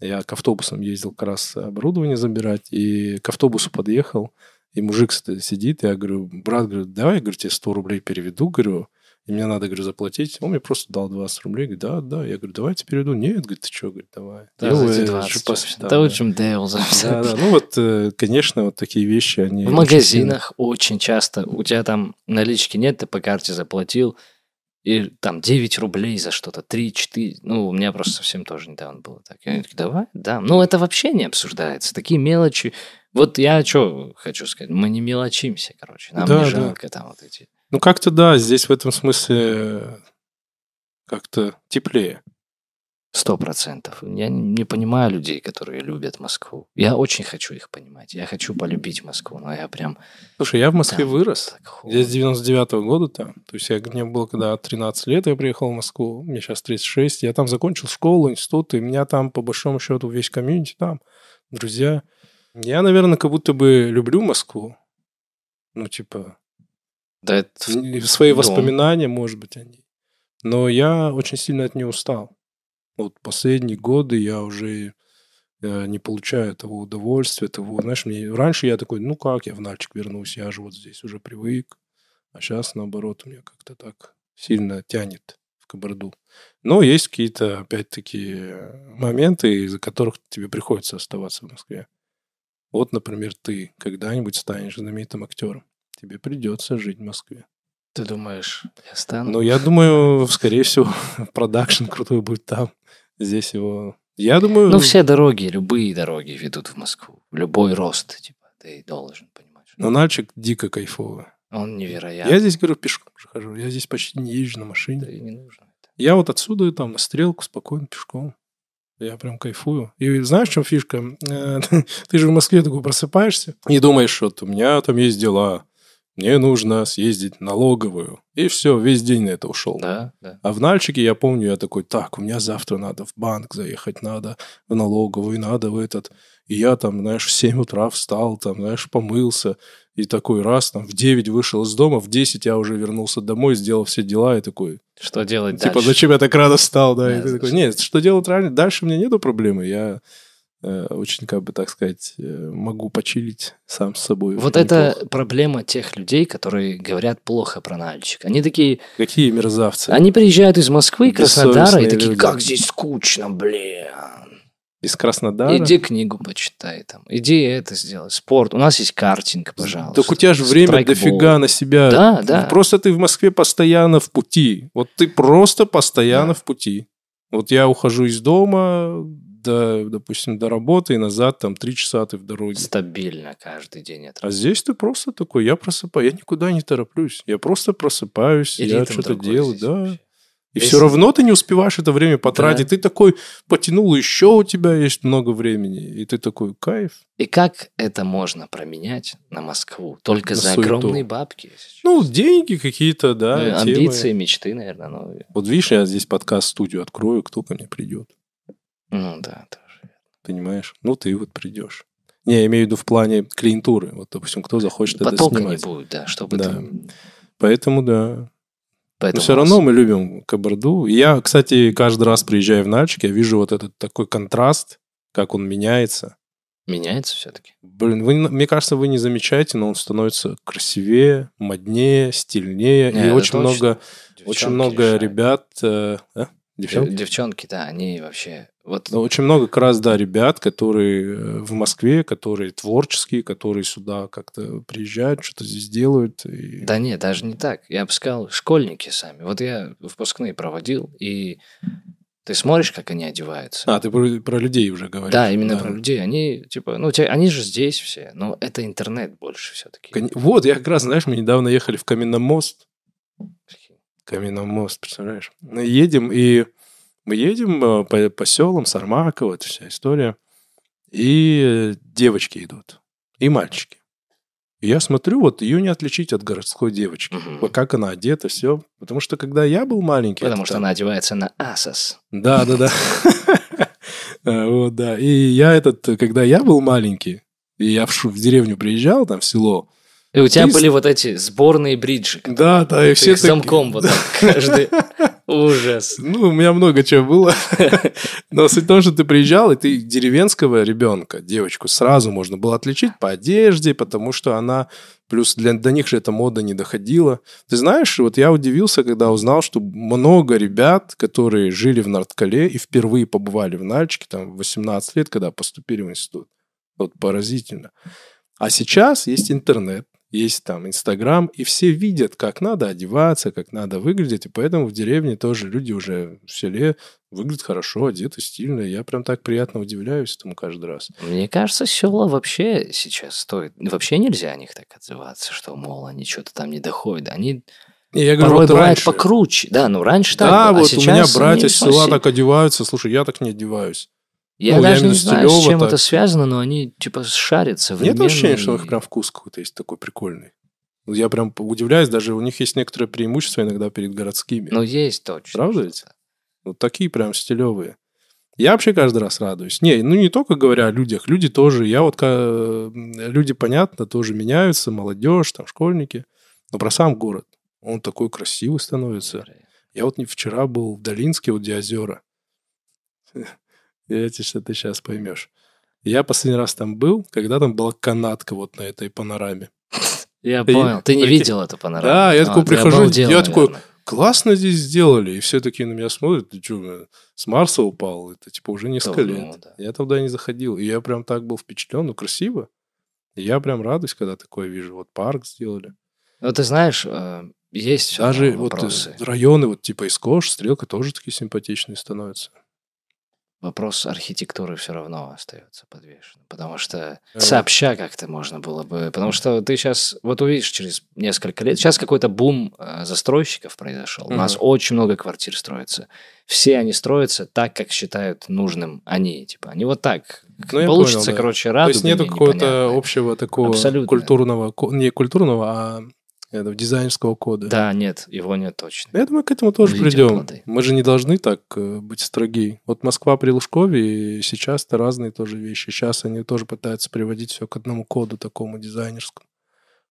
я к автобусам ездил как раз оборудование забирать, и к автобусу подъехал, и мужик сидит, я говорю, брат, говорю, давай, говорю, тебе 100 рублей переведу, говорю, и мне надо, говорю, заплатить. Он мне просто дал 20 рублей. Говорит, да, да. Я говорю, давайте переведу. Нет, говорит, ты что, говорит, давай. Да, Делаю, за эти э, 20 же по- вообще. да, Да да. очень все. Да, да. Ну вот, э, конечно, вот такие вещи, они... В очень магазинах очень часто у тебя там налички нет, ты по карте заплатил, и там 9 рублей за что-то, 3-4. Ну, у меня просто совсем тоже недавно было так. Я такой, давай, да. Ну, это вообще не обсуждается. Такие мелочи. Вот я что хочу сказать. Мы не мелочимся, короче. Нам Да, не да. жалко там вот эти. Ну, как-то да, здесь в этом смысле как-то теплее. Сто процентов. Я не понимаю людей, которые любят Москву. Я очень хочу их понимать. Я хочу полюбить Москву, но я прям... Слушай, я в Москве Там вырос. Я с 99 года там. То есть я, мне было когда 13 лет, я приехал в Москву. Мне сейчас 36. Я там закончил школу, институт, и меня там, по большому счету, весь комьюнити там, друзья. Я, наверное, как будто бы люблю Москву. Ну, типа, Да это... Свои дом. воспоминания, может быть, о ней. Но я очень сильно от нее устал. Вот последние годы я уже э, не получаю того удовольствия, того, знаешь, мне раньше я такой, ну как, я в Нальчик вернусь, я же вот здесь уже привык, а сейчас наоборот меня как-то так сильно тянет в Кабарду. Но есть какие-то, опять-таки, моменты, из-за которых тебе приходится оставаться в Москве. Вот, например, ты когда-нибудь станешь знаменитым актером. Тебе придется жить в Москве. Ты думаешь, я стану? Ну, я думаю, скорее всего, продакшн крутой будет там. Здесь его... Я думаю... Ну, все дороги, любые дороги ведут в Москву. Любой рост, типа, ты должен понимать. что Но Нальчик дико кайфовый. Он невероятный. Я здесь, говорю, пешком же хожу. Я здесь почти не езжу на машине. Да и не нужно это. Я вот отсюда там на стрелку спокойно пешком. Я прям кайфую. И знаешь, в чем фишка? Э, Ты же в Москве такой просыпаешься и думаешь, вот у меня там есть дела. Мне нужно съездить в налоговую. И все, весь день на это ушел. Да, да. А в Нальчике я помню, я такой, так, у меня завтра надо в банк заехать, надо в налоговую, надо в этот. И я там, знаешь, в 7 утра встал, там, знаешь, помылся. И такой раз, там, в 9 вышел из дома, в 10 я уже вернулся домой, сделал все дела и такой, Что делать типа, дальше? зачем я так рано встал, да? И Да, ты такой, нет, что делать ранее? Дальше у меня нету проблемы, я очень, как бы, так сказать, э, могу почилить сам с собой. Вот Неплохо. это проблема тех людей, которые говорят плохо про Нальчик. Они такие, Какие мерзавцы. они приезжают из Москвы, Краснодара, и такие, люди. как здесь скучно, блин. Из Краснодара. Иди книгу почитай там, иди это сделай, спорт. У нас есть картинг, пожалуйста. Так у тебя же время Страйкбол. дофига на себя. Да, да. Просто ты в Москве постоянно в пути. Вот ты просто постоянно Да. в пути. Вот я ухожу из дома, до, допустим, до работы и назад, там, три часа ты в дороге. Стабильно каждый день это. А здесь ты просто такой, я просыпаюсь, я никуда не тороплюсь. Я просто просыпаюсь, И я что-то делаю, да. вообще. И Если- все равно ты не успеваешь это время потратить. Да. Ты такой потянул, еще у тебя есть много времени. И ты такой, кайф. И как это можно променять на Москву? Только На за суету. огромные бабки. Ну, деньги какие-то, да. Ну, амбиции, мечты, наверное. Ну, Вот видишь, я здесь подкаст-студию открою, кто ко мне придет. Ну да, тоже. Понимаешь? Ну, ты вот придешь. Не, я имею в виду в плане клиентуры. Вот, допустим, кто захочет это Потока не снимать. будет, да, чтобы Да. ты... Поэтому, да. Поэтому Но все равно мы любим Кабарду. Я, кстати, каждый раз приезжая в Нальчик, я вижу вот этот такой контраст, как он меняется. Меняется все-таки. Блин, вы, не- мне кажется, вы не замечаете, но он становится красивее, моднее, стильнее. Не, и очень много, очень много решают. ребят... э, а? Девчонки? Дев- Девчонки, да, они вообще... Вот Ну, Очень много как раз, да, ребят, которые э, в Москве, которые творческие, которые сюда как-то приезжают, что-то здесь делают. и- Да нет, даже не так. Я бы сказал, школьники сами. Вот я выпускные проводил, и ты смотришь, как они одеваются. А, ты про, про людей уже говоришь. да, именно про людей. Они, типа, ну, те- они же здесь все, но это интернет больше все-таки. Кон- Вот, я как раз, знаешь, мы недавно ехали в Каменномост. Каменномост, представляешь? Мы едем, и мы едем э, по, по селам Сармакова, это вся история. И э, девочки идут, и мальчики. И я смотрю, вот ее не отличить от городской девочки. Вот как она одета, все. Потому что когда я был маленький... Потому это что там- она одевается на Асос. Да, да, да. Э, Вот, да. И я этот, когда я был маленький, и я в, в деревню приезжал, там, в село, И у тебя Ты были вот эти сборные бриджи. да, да, и все их замком вот так каждый. Ужас. Ну, у меня много чего было. Но суть в том, что ты приезжал, и ты деревенского ребенка, девочку, сразу можно было отличить по одежде, потому что она... Плюс для, до них же эта мода не доходила. Ты знаешь, вот я удивился, когда узнал, что много ребят, которые жили в Нарткале и впервые побывали в Нальчике, там, в 18 лет, когда поступили в институт. Вот поразительно. А сейчас есть интернет, есть там Инстаграм, и все видят, как надо одеваться, как надо выглядеть, и поэтому в деревне тоже люди уже в селе выглядят хорошо, одеты стильно. Я прям так приятно удивляюсь этому каждый раз. Мне кажется, села вообще сейчас стоит... Вообще нельзя о них так отзываться, что, мол, они что-то там не доходят. Они И я говорю, порой вот раньше- покруче. Да, ну раньше так Да, а вот у сейчас меня братья с села так одеваются. Слушай, я так не одеваюсь. Я ну, даже не знаю, с чем так. это связано, но они типа шарятся Нет ощущения, что у них прям вкус какой-то есть такой прикольный. Я прям удивляюсь, даже у них есть некоторые преимущества иногда перед городскими. Ну, есть точно. Правда ведь? Вот такие прям стилевые. Я вообще каждый раз радуюсь. Не, ну не только говоря о людях, люди тоже. Я вот, ка- люди, понятно, тоже меняются, молодежь, там, школьники. Но про сам город. Он такой красивый становится. Я вот не вчера был в Долинске, вот где озера. Я тебе что ты сейчас поймешь. Я последний раз там был, когда там была канатка вот на этой панораме. Я Ты- понял. Ты не видел эту панораму? Да, я А, такой прихожу, обалдел, я такой, классно здесь сделали. И все такие на меня смотрят, ты что, с Марса упал? Это типа уже несколько лет. да. Я туда не заходил. И я прям так был впечатлен, ну красиво. И я прям радуюсь, когда такое вижу. Вот парк сделали. Ну, ты знаешь, э, есть Даже вот э, вопросы. районы, вот типа Искош, Стрелка тоже такие симпатичные становятся. Вопрос архитектуры все равно остается подвешен. Потому что Да. сообща как-то можно было бы... Потому что ты сейчас, вот увидишь через несколько лет, сейчас какой-то бум э, застройщиков произошел. У нас очень много квартир строится. Все они строятся так, как считают нужным они. Типа, они вот так. Ну, Получится, понял, да. короче, То радуга есть нету не- какого-то общего такого Абсолютно. культурного, не культурного, а этого, дизайнерского кода. Да, нет, его нет точно. Я думаю, к этому тоже Увидим придем. плоды. Мы же не должны так э, быть строги. Вот Москва при Лужкове, и сейчас-то разные тоже вещи. Сейчас они тоже пытаются приводить все к одному коду такому дизайнерскому.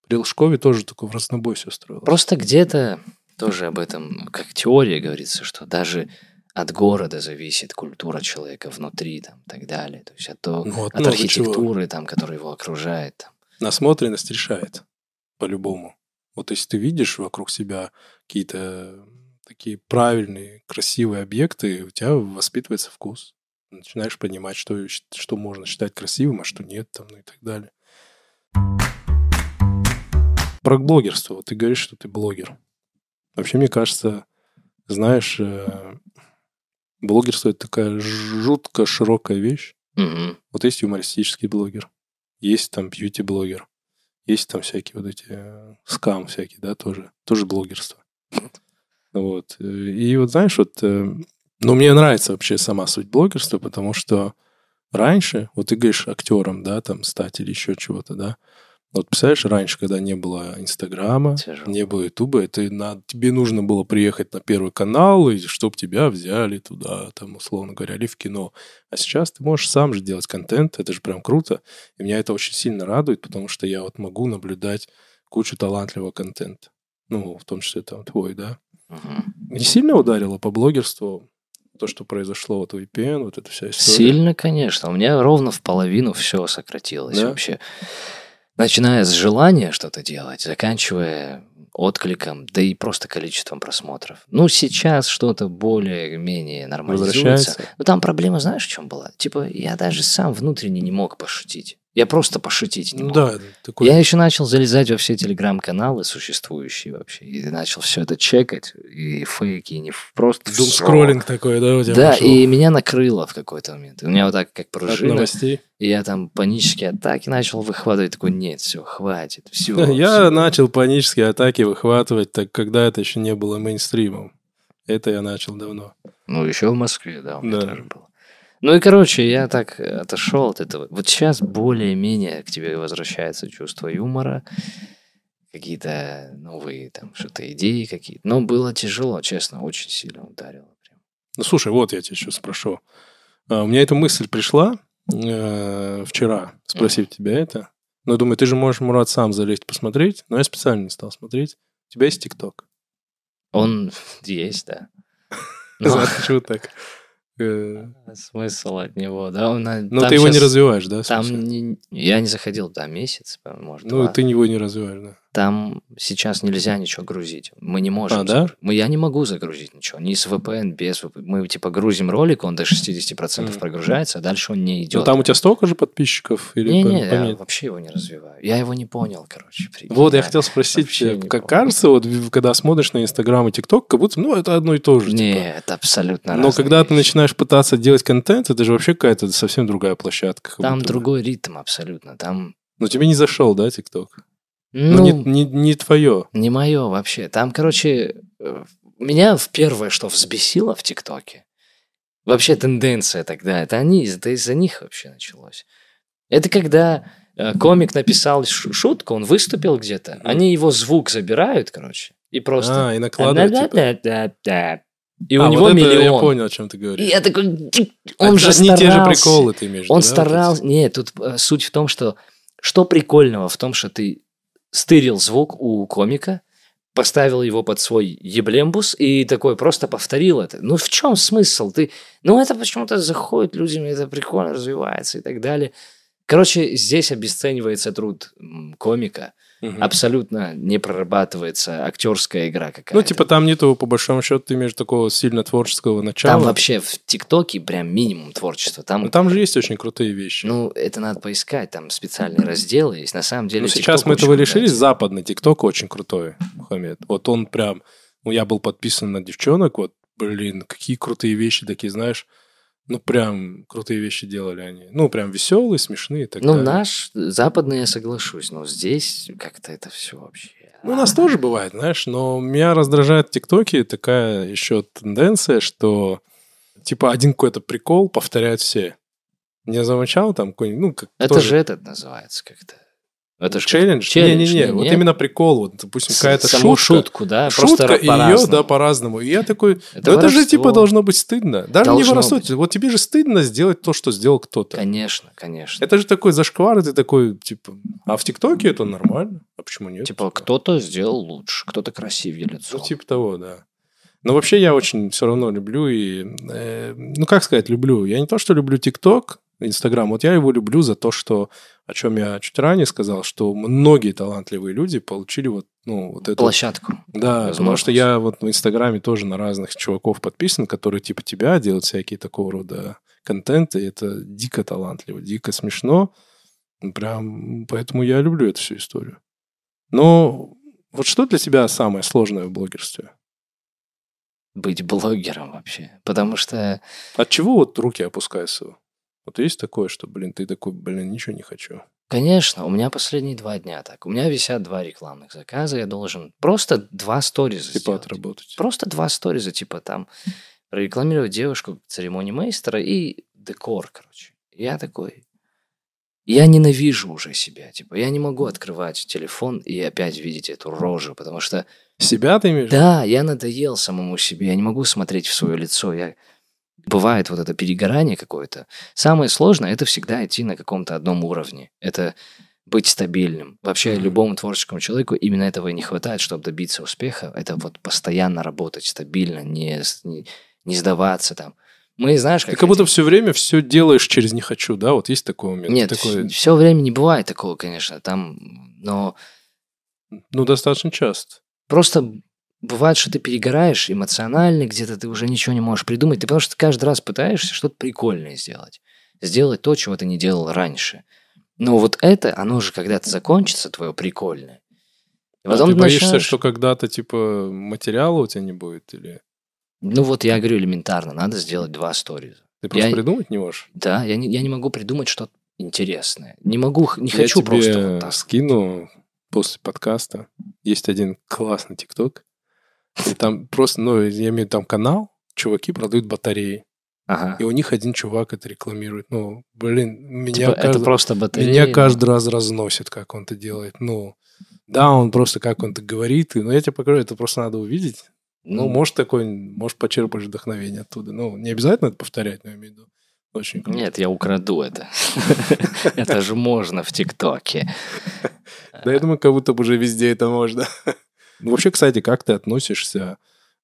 При Лужкове тоже такой в разнобой все строилось. Просто где-то тоже об этом, как теория говорится, что даже от города зависит культура человека внутри, там, и так далее. То есть от, Ну, от от много чего. архитектуры, там, которая его окружает. там. Насмотренность решает. По-любому. Вот если ты видишь вокруг себя какие-то такие правильные, красивые объекты, у тебя воспитывается вкус. Начинаешь понимать, что, что можно считать красивым, а что нет, там, ну и так далее. Про блогерство. Ты говоришь, что ты блогер. Вообще, мне кажется, знаешь, э, блогерство – это такая жутко широкая вещь. Мгм. Вот есть юмористический блогер, есть там бьюти-блогер, есть там всякие вот эти э, скам всякие, да, тоже, тоже блогерство. Вот. И вот знаешь, вот, э, ну, мне нравится вообще сама суть блогерства, потому что раньше, вот ты говоришь актером, да, там стать или еще чего-то, да, вот представляешь, раньше, когда не было Инстаграма, Тяжело. не было Ютуба, это на, тебе нужно было приехать на Первый канал, и чтобы тебя взяли туда, там, условно говоря, или в кино. А сейчас ты можешь сам же делать контент, это же прям круто. И меня это очень сильно радует, потому что я вот могу наблюдать кучу талантливого контента. Ну, в том числе там твой, да. Мгм. Не сильно ударило по блогерству То, что произошло, вот VPN, вот эта вся история. Сильно, конечно. У меня ровно в половину все сократилось Да? вообще. Начиная с желания что-то делать, заканчивая откликом, да и просто количеством просмотров. Ну, сейчас что-то более-менее нормализуется. Но там проблема, знаешь, в чем была? Типа, я даже сам внутренне не мог пошутить. Я просто пошутить не мог. да, такой... Я еще начал залезать во все телеграм-каналы существующие вообще. И начал все это чекать. И фейки, и не просто всё. Дум-скроллинг такой, да, у тебя Да, пошел? и меня накрыло в какой-то момент. У меня вот так, как От пружина. новостей. И я там панические атаки начал выхватывать. Такой, нет, все, хватит, все. Я начал панические атаки выхватывать, так когда это еще не было мейнстримом. Это я начал давно. Ну, еще в Москве, да, у меня Да. тоже было. Ну и, короче, я так отошел от этого. Вот сейчас более-менее к тебе возвращается чувство юмора, какие-то новые там что-то идеи какие-то. Но было тяжело, честно, очень сильно ударило. прям. Ну, слушай, вот я тебя сейчас спрошу. А, У меня эта мысль пришла э, вчера, спросить тебя это. Но я думаю, ты же можешь, Мурат, сам залезть посмотреть. Но я специально не стал смотреть. У тебя есть ТикТок? Он есть, да. Знаешь, почему так? Э, смысл от него, да? он, а, Но там ты его не щас- развиваешь, да? Там не- я не заходил, да, месяц, может, Ну, два. ты его не развиваешь, да? Там сейчас нельзя ничего грузить. Мы не можем. А, да? Мы, я не могу загрузить ничего. Ни с VPN, без VPN. Мы типа грузим ролик, он до 60% Мгм. прогружается, а дальше он не идет. Ну, там у тебя столько же подписчиков? Или Не, по- не, я поменьше? вообще его не развиваю. Я его не понял, короче. прикинь, Вот, я хотел спросить, Вообще как помню. кажется, вот когда смотришь на Инстаграм и ТикТок, как будто, ну, это одно и то же. Не, типа. это абсолютно Но когда ты вещи. начинаешь пытаться делать контент, это же вообще какая-то совсем другая площадка. Там будто другой ритм абсолютно. Там, Ну, тебе не зашел, да, ТикТок? Ну, Ну, не, не, не твое. не мое вообще. Там, короче, э, меня в первое, что взбесило в ТикТоке, вообще тенденция тогда, это они, это из-за них вообще началось. Это когда э, комик написал шутку, он выступил где-то, они его звук забирают, короче, и просто... А, и накладывать, типа. И у А, него вот миллион. я понял, о чем ты И говоришь. я такой, «Ди, он Это же одни и те же старался». приколы ты имеешь Он да, вот старался... Нет, тут э, суть в том, что... Что прикольного в том, что ты стырил звук у комика, поставил его под свой еблембус и такой просто повторил это. Ну, в чем смысл? Ты... Ну, это почему-то заходит людям, это прикольно развивается и так далее. Короче, здесь обесценивается труд комика. Мгм. Абсолютно не прорабатывается актерская игра какая-то. Ну, типа, там нету, по большому счету, ты имеешь такого сильно творческого начала. Там вообще в ТикТоке прям минимум творчества. Там Но там же есть очень крутые вещи. Ну, это надо поискать, там специальные разделы есть. На самом деле, Ну, сейчас мы этого лишились. Западный ТикТок очень крутой, Мухаммед. Вот он прям... Ну, я был подписан на девчонок, вот, блин, какие крутые вещи такие, знаешь. Ну, прям крутые вещи делали они. Ну, прям веселые, смешные и так Ну, далее. наш западный я соглашусь, но здесь как-то это все вообще. Ну, у нас тоже бывает, знаешь, но меня раздражает в ТикТоке такая еще тенденция, что типа один какой-то прикол повторяют все. Не замечал там какой-нибудь, ну, как Это тоже же этот называется как-то. Это челлендж? челлендж, не, вот не? именно прикол, вот, допустим, какая-то шутка. шутку, да, Шутка, просто и ее, да, по-разному. И я такой, Это ну это же воровство. типа должно быть стыдно. Даже не Должно воровство. быть. Вот тебе же стыдно сделать то, что сделал кто-то. Конечно, конечно. Это же такой зашквар, ты такой, типа, а в ТикТоке это нормально, а почему нет? Типа, кто-то сделал лучше, кто-то красивее лицо. Ну, типа того, да. Но вообще я очень все равно люблю и... э, ну, как сказать, люблю. Я не то, что люблю ТикТок, Инстаграм. Вот я его люблю за то, что... О чем я чуть ранее сказал, что многие талантливые люди получили вот, ну, вот эту... Площадку. Да, потому что я вот в Инстаграме тоже на разных чуваков подписан, которые типа тебя делают всякие такого рода контенты. И это дико талантливо, дико смешно. Прям поэтому я люблю эту всю историю. Но вот что для тебя самое сложное в блогерстве? Быть блогером вообще. Потому что От чего вот руки опускаются? Вот есть такое, что, блин, ты такой, блин, ничего не хочу. Конечно, у меня последние два дня так. У меня висят два рекламных заказа, я должен просто два сториза Типа сделать. отработать. Просто два сториза, типа там прорекламировать девушку церемонии мейстера и декор, короче. Я такой, я ненавижу уже себя, типа, я не могу открывать телефон и опять видеть эту рожу, потому что, Себя ты имеешь? да, я надоел самому себе, я не могу смотреть в свое лицо, я... Бывает вот это перегорание какое-то. Самое сложное – это всегда идти на каком-то одном уровне. Это быть стабильным. Вообще Мгм. любому творческому человеку именно этого и не хватает, чтобы добиться успеха. Это вот постоянно работать стабильно, не, не, не сдаваться там. Мы, знаешь, Ты как как будто все время все делаешь через «не хочу», да? Вот есть такой момент? Нет, Такой, все время не бывает такого, конечно, там, но ну, достаточно часто. просто бывает, что ты перегораешь эмоционально, где-то ты уже ничего не можешь придумать, ты потому что каждый раз пытаешься что-то прикольное сделать. Сделать то, чего ты не делал раньше. Но вот это, оно же когда-то закончится, твое прикольное. И А потом ты боишься, начинаешь- что когда-то, типа, материала у тебя не будет? Или Ну вот я говорю элементарно, надо сделать два сториза. ты просто Я- придумать не можешь? Да, я не, я не могу придумать что-то интересное. Не могу, не Я хочу тебе просто вот так. скину после подкаста. Есть один классный ТикТок. И там просто, ну, я имею там канал, чуваки продают батареи. Ага. И у них один чувак это рекламирует. Ну, блин, меня, Типа, это каждый, просто батарея. меня каждый раз разносит, как он это делает. Ну, да, он просто как он это говорит. Но я тебе покажу, это просто надо увидеть. Ну, может, такой, может, почерпаешь вдохновение оттуда. Ну, не обязательно это повторять, но я имею в виду. Очень круто. Нет, я украду это. Это же можно в ТикТоке. Да, я думаю, как будто бы уже везде это можно. Ну, вообще, кстати, как ты относишься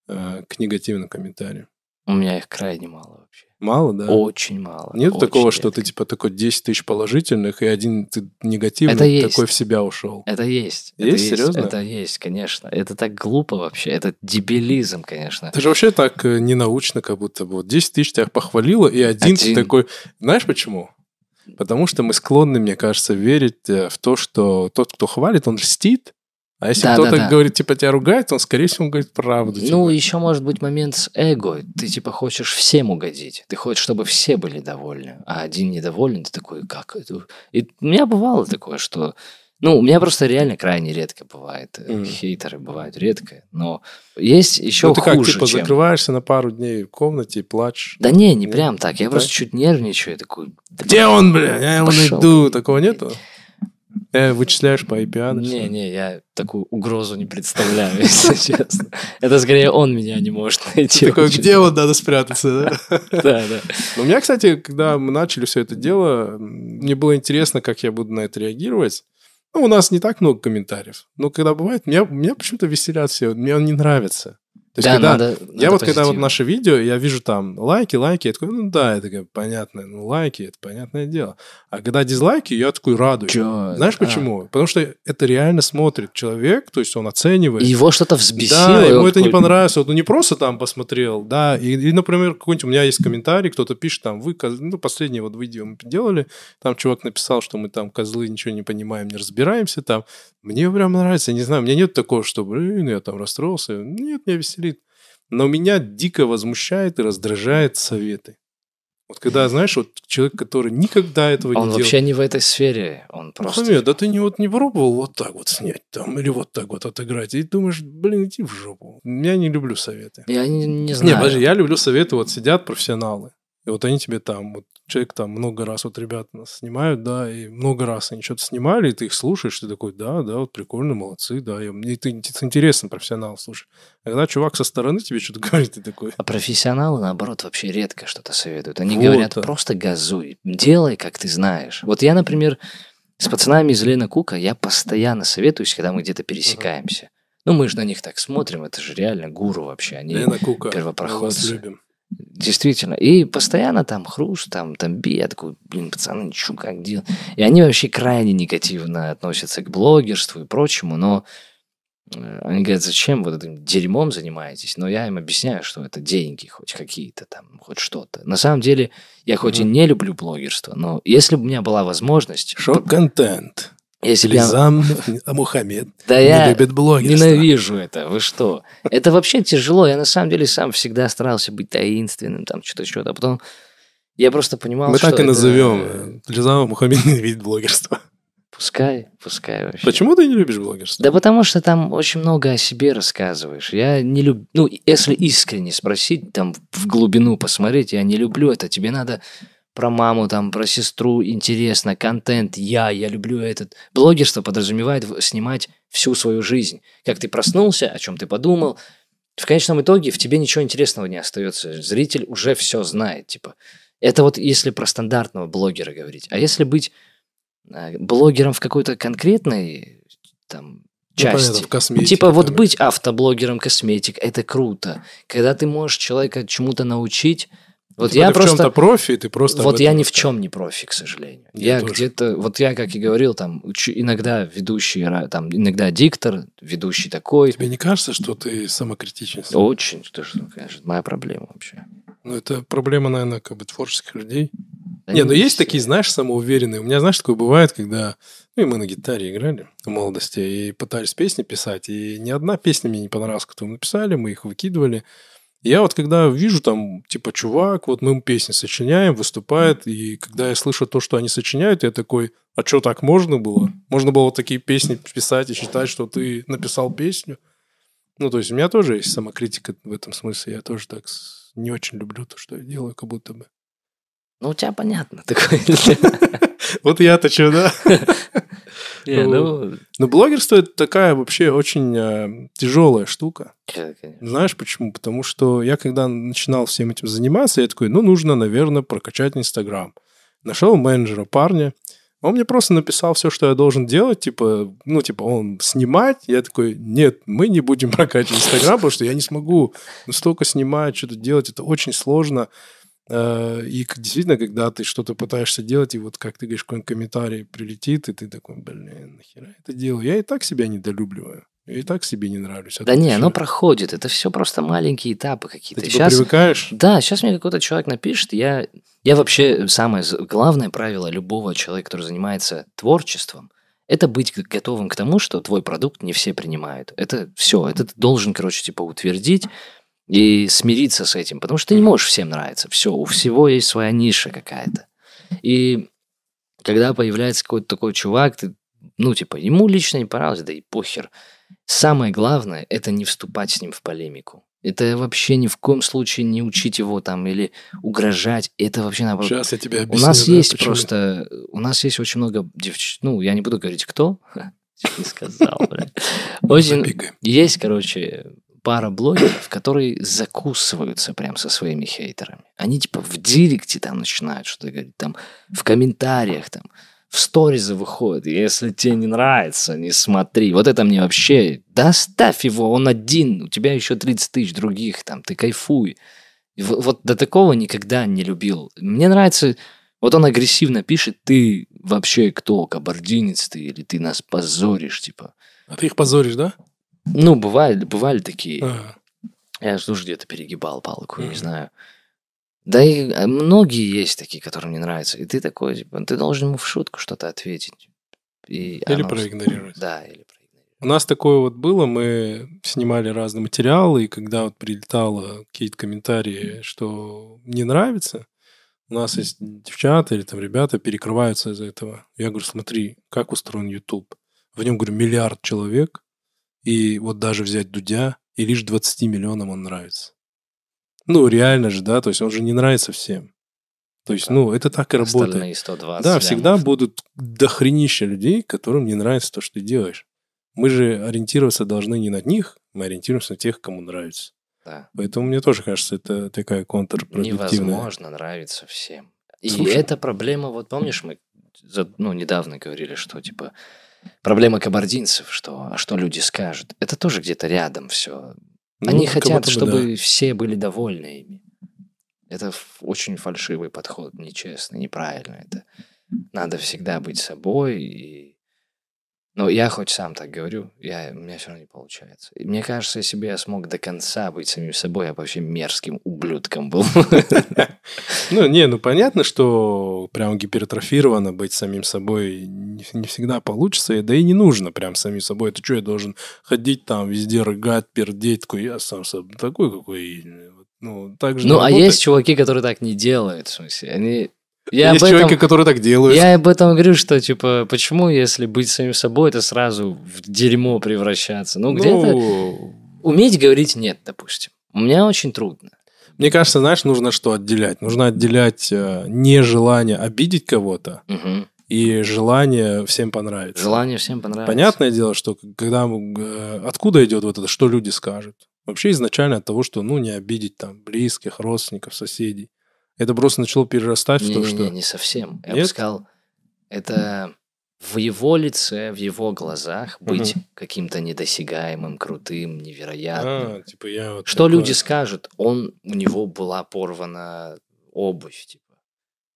э, к негативным комментариям? У меня их крайне мало вообще. Мало, да? Очень мало. Нет очень такого, что редко. ты типа такой 10 тысяч положительных и один ты негативный Это есть. такой в себя ушел. Это есть. это Есть? Серьезно? Это есть, конечно. Это так глупо вообще. Это дебилизм, конечно. Это же вообще так э, ненаучно, как будто бы. Вот 10 тысяч тебя похвалило, и один, ты Один. такой... Знаешь почему? Потому что мы склонны, мне кажется, верить э, в то, что тот, кто хвалит, он льстит. А если Да, кто-то да, да. говорит, типа, тебя ругает, он, скорее всего, он говорит правду. Ну, типа. еще может быть момент с эго. Ты типа хочешь всем угодить. Ты хочешь, чтобы все были довольны. А один недоволен, ты такой, как это? И у меня бывало такое, что... Ну, у меня просто реально крайне редко бывает. Мгм. Хейтеры бывают редко. Но есть еще Ну, ты как, хуже, типа, чем... закрываешься на пару дней в комнате и плачешь. Да не, не прям так. Я Да? просто чуть нервничаю. и Такой, Где он, бля? Я его найду. Такого нету? Э, вычисляешь по IP-адресу? Не, не, я такую угрозу не представляю, если честно. Это скорее он меня не может найти. Такой, где вот надо спрятаться, да? Да, да. У меня, кстати, когда мы начали все это дело, мне было интересно, как я буду на это реагировать. Ну, у нас не так много комментариев. Но когда бывает, меня, меня почему-то веселят все. Мне он не нравится. То есть, Да, когда, надо- я надо вот когда вот наше видео, я вижу там лайки, лайки, я такой, ну да, это как понятно, ну лайки, это понятное дело. А когда дизлайки, я такой радуюсь. Чё? Знаешь А. почему? Потому что это реально смотрит человек, то есть он оценивает. И Его что-то взбесило. Да, ему это не понравилось. Он не просто там посмотрел, да. И, и, например, какой-нибудь у меня есть комментарий, кто-то пишет там, вы, коз- ну, последнее вот видео мы делали, там чувак написал, что мы там козлы ничего не понимаем, не разбираемся там. Мне прям нравится, не знаю, у меня нет такого, что, блин, я там расстроился. Нет, меня веселит. Но меня дико возмущает и раздражает советы. Вот когда, знаешь, вот человек, который никогда этого Он не вообще делал. не в этой сфере. Он просто... Мухаммед, да ты не, вот, не пробовал вот так вот снять там или вот так вот отыграть. И думаешь, блин, иди в жопу. Я не люблю советы. Я не, не Не, знаю. подожди, я люблю советы, вот сидят профессионалы. И вот они тебе там, вот человек там много раз, вот ребята нас снимают, да, и много раз они что-то снимали, и ты их слушаешь, ты такой, да, да, вот прикольно, молодцы, да, и мне это, это интересно, профессионал, слушай. А когда чувак со стороны тебе что-то говорит, ты такой, А профессионалы, наоборот, вообще редко что-то советуют. Они Вот, говорят, да. просто газуй, делай, как ты знаешь. Вот я, например, с пацанами из Лена Кука, я постоянно советуюсь, когда мы где-то пересекаемся. Ну, мы же на них так смотрим, это же реально гуру вообще. Они Лена Кука, мы первопроходцы. вас любим. Действительно. И постоянно там хруст, там, там би. Я такой, блин, пацаны, ничего как делать. И они вообще крайне негативно относятся к блогерству и прочему, но э, они говорят, зачем вот этим дерьмом занимаетесь? Но я им объясняю, что это деньги хоть какие-то там, хоть что-то. На самом деле, я хоть и Мгм. не люблю блогерство, но если бы у меня была возможность... Шок-контент. Я... Лизам Мухаммед Да не я любит блогерство. ненавижу это, вы что? Это вообще тяжело. Я на самом деле сам всегда старался быть таинственным, там что-то, что-то. А потом я просто понимал, Мы что так и это- назовем. Лизам Мухаммед ненавидит блогерство. Пускай, пускай вообще. Почему ты не любишь блогерство? Да потому что там очень много о себе рассказываешь. Я не люблю... Ну, если искренне спросить, там в глубину посмотреть, я не люблю это. Тебе надо про маму, там, про сестру, интересно, контент, я, я люблю этот. Блогерство подразумевает снимать всю свою жизнь. Как ты проснулся, о чем ты подумал. В конечном итоге в тебе ничего интересного не остается. Зритель уже все знает, типа. Это вот если про стандартного блогера говорить. А если быть э, блогером в какой-то конкретной там Ну, понятно, части. в косметике типа вот быть автоблогером косметик, это круто. Когда ты можешь человека чему-то научить, Вот Типа я ты в просто... чем-то профи, ты просто... Вот я ни в чем не профи, к сожалению. Я Я, где-то, вот я, как и говорил, там, учу- иногда ведущий, там, иногда диктор, ведущий такой. Тебе не кажется, что ты самокритичен? Очень, что, что, конечно, моя проблема вообще. Ну, это проблема, наверное, как бы творческих людей. Да Не, ну есть все. такие, знаешь, самоуверенные. У меня, знаешь, такое бывает, когда... Ну, и мы на гитаре играли в молодости, и пытались песни писать, и ни одна песня мне не понравилась, которую мы написали, мы их выкидывали. Я вот когда вижу там, типа, чувак, вот мы песни сочиняем, выступает, и когда я слышу то, что они сочиняют, я такой, а что, так можно было? Можно было вот такие песни писать и считать, что ты написал песню? Ну, то есть у меня тоже есть самокритика в этом смысле. Я тоже так не очень люблю то, что я делаю, как будто бы. Ну, у тебя понятно такое. Вот я-то что, да? Не, ну, Но блогерство это такая вообще очень тяжелая штука. конечно. Знаешь почему? Потому что я когда начинал всем этим заниматься, я такой, ну, нужно, наверное, прокачать Инстаграм. Нашел менеджера парня, он мне просто написал все, что я должен делать, типа, ну, типа, он снимать. Я такой, нет, мы не будем прокачивать Инстаграм, потому что я не смогу столько снимать, что-то делать, это очень сложно. Э, И действительно, когда ты что-то пытаешься делать, и вот как ты говоришь, какой-нибудь комментарий прилетит, и ты такой, блин, нахера это делаю? Я и так себя недолюбливаю. Я и так себе не нравлюсь. А Да не, ещё- оно проходит. Это все просто маленькие этапы Ты какие-то. типа Сейчас, привыкаешь? да, сейчас мне какой-то человек напишет, я, я вообще самое главное правило любого человека, который занимается творчеством, это быть готовым к тому, что твой продукт не все принимают. Это все, это ты должен, короче, типа утвердить и смириться с этим, потому что ты не можешь всем нравиться. Все, у всего есть своя ниша какая-то. И когда появляется какой-то такой чувак, ты, ну, типа, ему лично не понравилось, да и похер. Самое главное – это не вступать с ним в полемику. Это вообще ни в коем случае не учить его там или угрожать. Это вообще наоборот. Сейчас я тебе У объясню. нас да, есть почему. просто... У нас есть очень много девч... Ну, я не буду говорить, кто. Не сказал, блядь. Очень... Есть, короче, пара блогеров, которые закусываются прям со своими хейтерами. Они типа в директе там начинают что-то говорить, там в комментариях, там в сторизы выходят. Если тебе не нравится, не смотри. Вот это мне вообще... Да оставь его, он один, у тебя еще 30 тысяч других, там, ты кайфуй. И Вот до такого никогда не любил. Мне нравится... Вот он агрессивно пишет, ты вообще кто, кабардинец ты, или ты нас позоришь, типа. А ты их позоришь, да? Ну, бывали, бывали такие. Ага. Я же тоже где-то перегибал палку, не Мгм. знаю. Да и э, многие есть такие, которым не нравится. И ты такой, типа, ты должен ему в шутку что-то ответить. И Или оно- проигнорировать. Да, или проигнорировать. У нас такое вот было, мы снимали разные материалы, и когда вот прилетало какие-то комментарии, что не нравится, у нас есть девчата или там ребята перекрываются из-за этого. Я говорю, смотри, как устроен YouTube. В нем, говорю, миллиард человек, и вот даже взять Дудя, и лишь 20 миллионам он нравится. Ну, реально же, да, то есть он же не нравится всем. То есть, ну, это так и работает. Остальные 120 Да, лямов. всегда будут дохренища людей, которым не нравится то, что ты делаешь. Мы же ориентироваться должны не на них, мы ориентируемся на тех, кому нравится. Да. Поэтому мне тоже кажется, это такая контрпродуктивная. Невозможно нравиться всем. И Слушай. эта проблема, вот помнишь, мы ну, недавно говорили, что типа проблема кабардинцев, что а что люди скажут. Это тоже где-то рядом все. Ну, Они хотят, бы чтобы да. все были довольны ими. Это очень фальшивый подход, нечестный, неправильно. Это надо всегда быть собой. И... Но я хоть сам так говорю, я, у меня все равно не получается. И мне кажется, если бы я смог до конца быть самим собой, я бы вообще мерзким ублюдком был. Ну, не, ну понятно, что прям гипертрофированно быть самим собой не, всегда получится, да и не нужно прям самим собой. Это что, я должен ходить там везде, рыгать, пердеть, такой, я сам собой такой, какой. Ну, так же Ну, а есть чуваки, которые так не делают, в смысле. Они... Я Есть этом... человеки, которые так делают. Я об этом говорю, что, типа, почему, если быть самим собой, это сразу в дерьмо превращаться? Ну, где-то Ну, уметь говорить «нет», допустим. У меня очень трудно. Мне кажется, знаешь, нужно что отделять? Нужно отделять э, нежелание обидеть кого-то Мгм. и желание всем понравиться. Желание всем понравится. Понятное дело, что когда э, откуда идет вот это, что люди скажут? Вообще изначально от того, что ну не обидеть там близких, родственников, соседей. Это просто начало перерастать в то, Не-не-не, что не совсем. Я Нет? бы сказал, это в его лице, в его глазах быть каким-то недосягаемым, крутым, невероятным. а, типа я вот Что такой. люди скажут? Он, у него была порвана обувь, типа.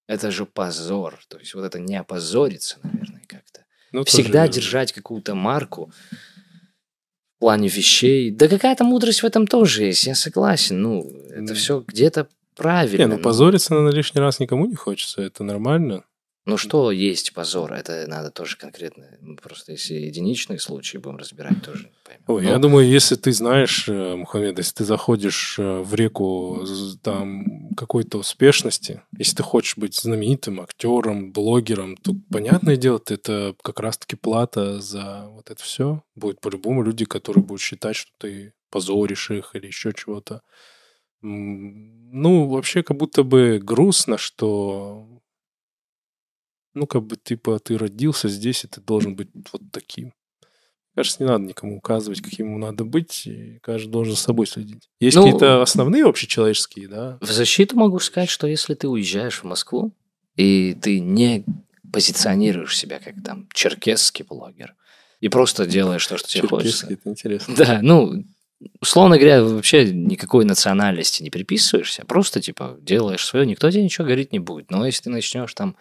Это же позор. То есть вот это не опозориться, наверное, как-то. Ну, Всегда тоже- держать какую-то марку в плане вещей. Да какая-то мудрость в этом тоже есть, я согласен. Ну, это М. все где-то правильно. Не, ну позориться на лишний раз никому не хочется, это нормально. Ну что есть позор? Это надо тоже конкретно. Ну, Просто если единичные случаи будем разбирать, тоже поймем. Ой, Ну, я думаю, если ты знаешь, э, Мухаммед, если ты заходишь э, в реку там какой-то успешности, если ты хочешь быть знаменитым актером, блогером, то понятное дело, это как раз-таки плата за вот это все. Будет по-любому люди, которые будут считать, что ты позоришь их или еще чего-то. Ну, вообще, как будто бы грустно, что ну, как бы, типа, ты родился здесь, и ты должен быть вот таким. Кажется, не надо никому указывать, каким ему надо быть, и каждый должен за собой следить. Есть Ну, какие-то основные общечеловеческие, да? В защиту могу сказать, что если ты уезжаешь в Москву, и ты не позиционируешь себя как там черкесский блогер, и просто делаешь то, что тебе хочется. Черкесский, это интересно. Да, ну, условно говоря, вообще никакой национальности не приписываешься, просто типа делаешь свое, никто тебе ничего говорить не будет. Но если ты начнешь там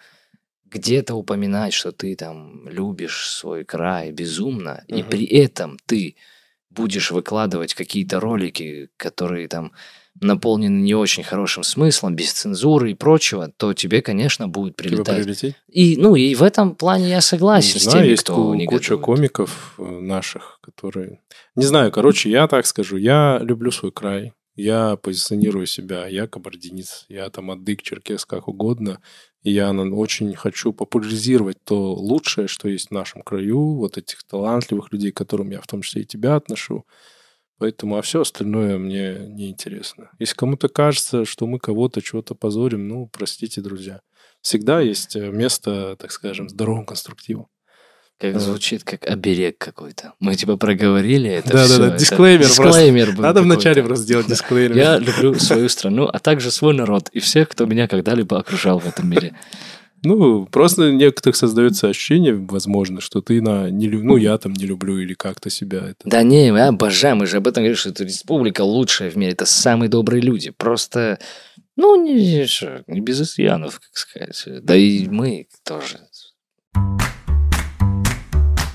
где-то упоминать, что ты там любишь свой край безумно, и Мгм. при этом ты будешь выкладывать какие-то ролики, которые там наполнены не очень хорошим смыслом, без цензуры и прочего, то тебе, конечно, будет прилетать. прилететь? И, ну, и в этом плане я согласен Не с знаю, теми, есть кто ку- куча комиков э, наших, которые... Не знаю, короче, я так скажу, я люблю свой край, я позиционирую себя, я кабардинец, я там адык, черкес, как угодно, и я очень хочу популяризировать то лучшее, что есть в нашем краю, вот этих талантливых людей, к которым я в том числе и тебя отношу. Поэтому, а все остальное мне неинтересно. Если кому-то кажется, что мы кого-то чего-то позорим, ну, простите, друзья. Всегда есть э, место, так скажем, здоровому конструктиву. Как звучит как оберег какой-то. Мы типа проговорили это Да-да-да, всё, это дисклеймер. Дисклеймер был Надо вначале просто сделать дисклеймер. Я люблю свою страну, а также свой народ и всех, кто меня когда-либо окружал в этом мире. Ну, просто некоторых создается ощущение, возможно, что ты на не лю- ну я там не люблю или как-то себя это. Да не, мы обожаем, мы же об этом говорим, что эта республика лучшая в мире, это самые добрые люди. Просто, ну, не, не без изъянов, как сказать. Да и мы тоже.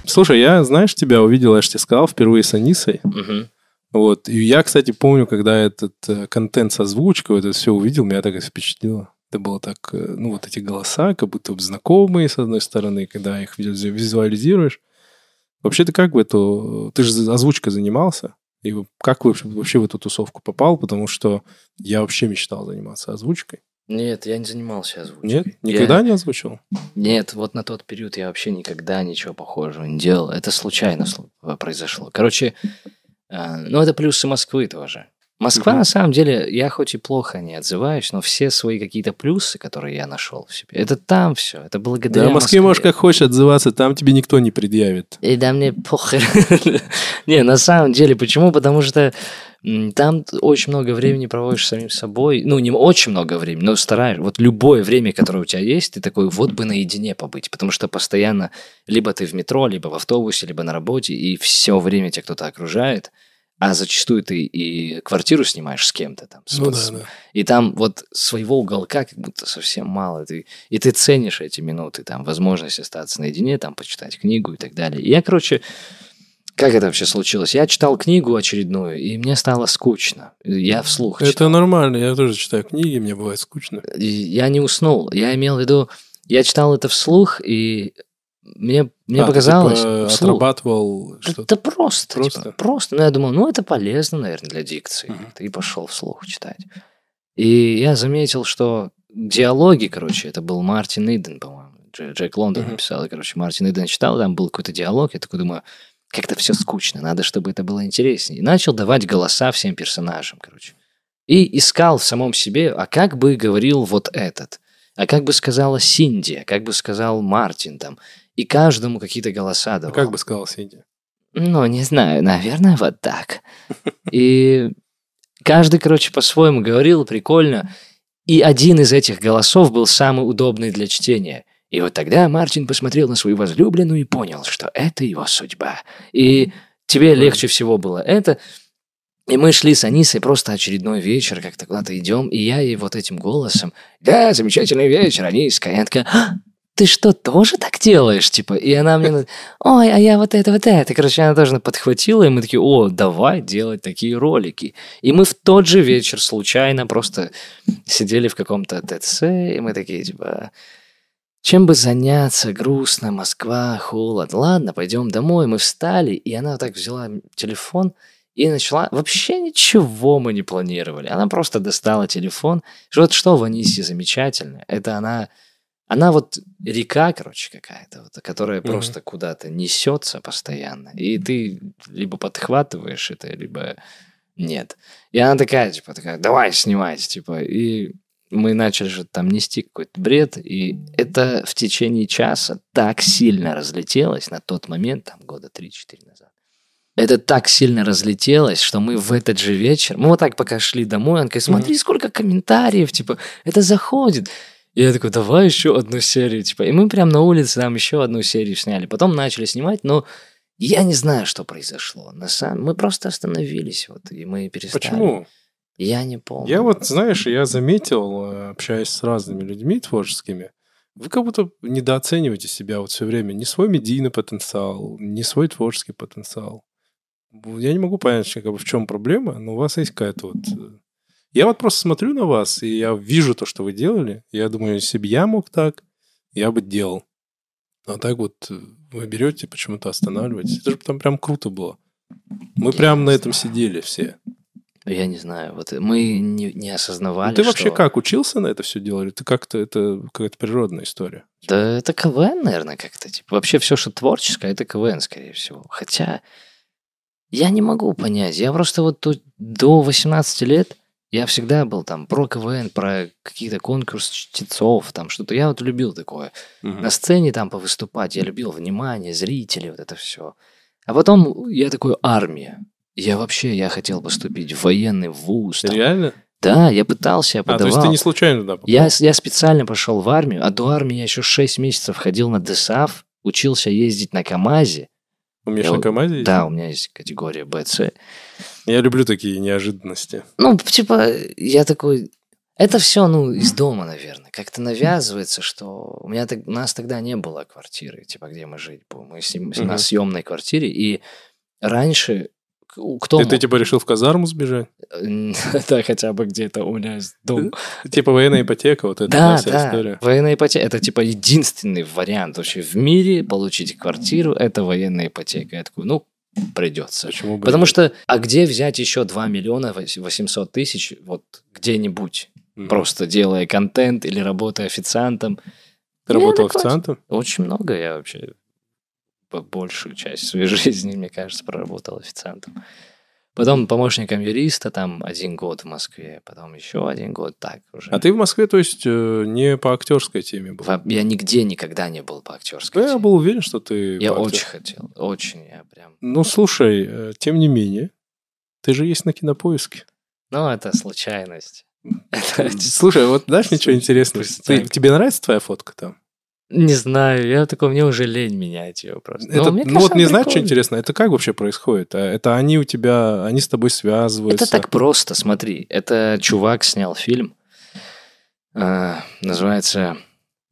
Слушай, я, знаешь, тебя увидел, я же тебе сказал, впервые с Анисой. Мгм. Вот. И я, кстати, помню, когда этот э, контент с озвучкой, это все увидел, меня так это впечатлило. Это было так, э, ну, вот эти голоса, как будто бы знакомые, с одной стороны, когда их визу- визуализируешь. Вообще ты как в эту... Ты же озвучкой занимался. И как вы вообще- в эту тусовку попал? Потому что я вообще мечтал заниматься озвучкой. Нет, я не занимался озвучкой. Нет? Я- Никогда не озвучивал? Нет, вот на тот период я вообще никогда ничего похожего не делал. Это случайно слу- произошло. Короче, э, ну это плюсы Москвы тоже. Москва, на самом деле, я хоть и плохо не отзываюсь, но все свои какие-то плюсы, которые я нашел в себе, это там все, это благодаря Да, в Москве Москве. можешь как хочешь отзываться, там тебе никто не предъявит. И да мне похер. Не, на самом деле, почему? Потому что там очень много времени проводишь самим собой. Ну, не очень много времени, но стараешься. Вот любое время, которое у тебя есть, ты такой, вот бы наедине побыть. Потому что постоянно либо ты в метро, либо в автобусе, либо на работе, и все время тебя кто-то окружает. А зачастую ты и квартиру снимаешь с кем-то там. с- Ну с- да, да. и там вот своего уголка как будто совсем мало. Ты, и ты ценишь эти минуты, там, возможность остаться наедине, там, почитать книгу и так далее. И я, короче, как это вообще случилось? Я читал книгу очередную, и мне стало скучно. Я вслух Это читал. нормально, я тоже читаю книги, мне бывает скучно. И я не уснул. Я имел в виду, я читал это вслух, и мне, мне А, ты, показалось... типа, вслух. отрабатывал Да, что-то. да просто, Просто? просто. просто. Ну, я думал, ну, это полезно, наверное, для дикции. Мгм. И пошел вслух читать. И я заметил, что диалоги, короче, это был Мартин Иден, по-моему. Дж- Джек Лондон Мгм. написал, и, короче, Мартин Иден читал, там был какой-то диалог, я такой думаю, как-то все скучно, надо, чтобы это было интереснее. И начал давать голоса всем персонажам, короче. И искал в самом себе, а как бы говорил вот этот, а как бы сказала Синди, а как бы сказал Мартин там. И каждому какие-то голоса А давал. как бы сказал Синди? Ну, не знаю, наверное, вот так. И каждый, короче, по-своему говорил, прикольно. И один из этих голосов был самый удобный для чтения. И вот тогда Мартин посмотрел на свою возлюбленную и понял, что это его судьба. И тебе легче всего было это. И мы шли с Анисой просто очередной вечер, как-то куда-то идем, и я ей вот этим голосом, да, замечательный вечер, Аниска. И она такая, «А, ты что, тоже так делаешь? Типа, и она мне, ой, а я вот это, вот это. Короче, она тоже подхватила, и мы такие, о, давай делать такие ролики. И мы в тот же вечер случайно просто сидели в каком-то ТЦ, и мы такие, типа, чем бы заняться, грустно, Москва, холод. Ладно, пойдем домой. Мы встали, и она вот так взяла телефон и начала... Вообще ничего мы не планировали. Она просто достала телефон. Вот что в Анисе замечательно, это она... Она вот река, короче, какая-то, вот, которая Мгм. просто куда-то несется постоянно. И ты либо подхватываешь это, либо нет. И она такая, типа, такая, давай снимать, типа. И мы начали же там нести какой-то бред, и это в течение часа так сильно разлетелось на тот момент, там года 3-4 назад. Это так сильно разлетелось, что мы в этот же вечер, мы вот так пока шли домой, он такой, смотри, сколько комментариев, типа, это заходит. И я такой, давай еще одну серию, типа. И мы прям на улице там еще одну серию сняли. Потом начали снимать, но я не знаю, что произошло. На самом... Мы просто остановились, вот, и мы перестали. Почему? Я не помню. Я вот, знаешь, я заметил, э, общаясь с разными людьми творческими, вы как будто недооцениваете себя вот все время. Не свой медийный потенциал, не свой творческий потенциал. Я не могу понять, как бы, в чем проблема, но у вас есть какая-то вот... Я вот просто смотрю на вас, и я вижу то, что вы делали. Я думаю, если бы я мог так, я бы делал. А так вот э, вы берете, почему-то останавливаетесь. Это же там прям круто было. Мы Я прям на этом знаю. сидели все. Я не знаю, вот мы не, не осознавали, Ну, ты вообще что- как, учился на это все делать? Или ты как-то, это какая-то природная история? Да это КВН, наверное, как-то. Типа, вообще все, что творческое, это КВН, скорее всего. Хотя я не могу понять. Я просто вот тут до 18 лет я всегда был там про КВН, про какие-то конкурсы чтецов, там что-то. Я вот любил такое. Мгм. На сцене там повыступать. Я любил внимание, зрителей, вот это все. А потом я такой, армия. Я вообще, я хотел поступить в военный вуз. там. Реально? Да, я пытался, я А, то подавал. есть ты не случайно туда попал? Я, я специально пошел в армию, а до армии я еще 6 месяцев ходил на ДСАФ, учился ездить на КАМАЗе. Умеешь Я на КамАЗе? ездить? Да, у меня есть категория БЦ. Я люблю такие неожиданности. Ну, типа, я такой... Это все, ну, из дома, наверное. Как-то навязывается, что... У, меня так... у нас тогда не было квартиры, типа, где мы жить будем. Мы сни- Мгм. на съемной квартире, и раньше... Кто Ты, ты типа решил в казарму сбежать? Да, хотя бы где-то у меня есть дом. Типа военная ипотека, вот это Да, вся да. история. Военная ипотека это типа единственный вариант вообще в мире получить квартиру это военная ипотека. Я такой, ну, придется. Почему бы Потому что, а где взять еще 2 миллиона 800 тысяч вот где-нибудь, Мгм. просто делая контент или работая официантом? Ты работал официантом? Очень много я вообще большую часть своей жизни, мне кажется, проработал официантом. Потом помощником юриста там один год в Москве, потом еще один год так уже. А ты в Москве, то есть, э, не по актерской теме был? Я нигде никогда не был по актерской. Я теме. был уверен, что ты... Я очень хотел, очень, я прям. Ну, слушай, э, тем не менее, ты же есть на кинопоиске. Ну, это случайность. Слушай, вот знаешь, ничего интересного? Тебе нравится твоя фотка там? Не знаю, я такой, мне уже лень менять ее просто. Это- мне ну вот не знаешь, что интересно? Это как вообще происходит? А Это они у тебя, они с тобой связываются? Это так просто, смотри. Это чувак снял фильм. а, называется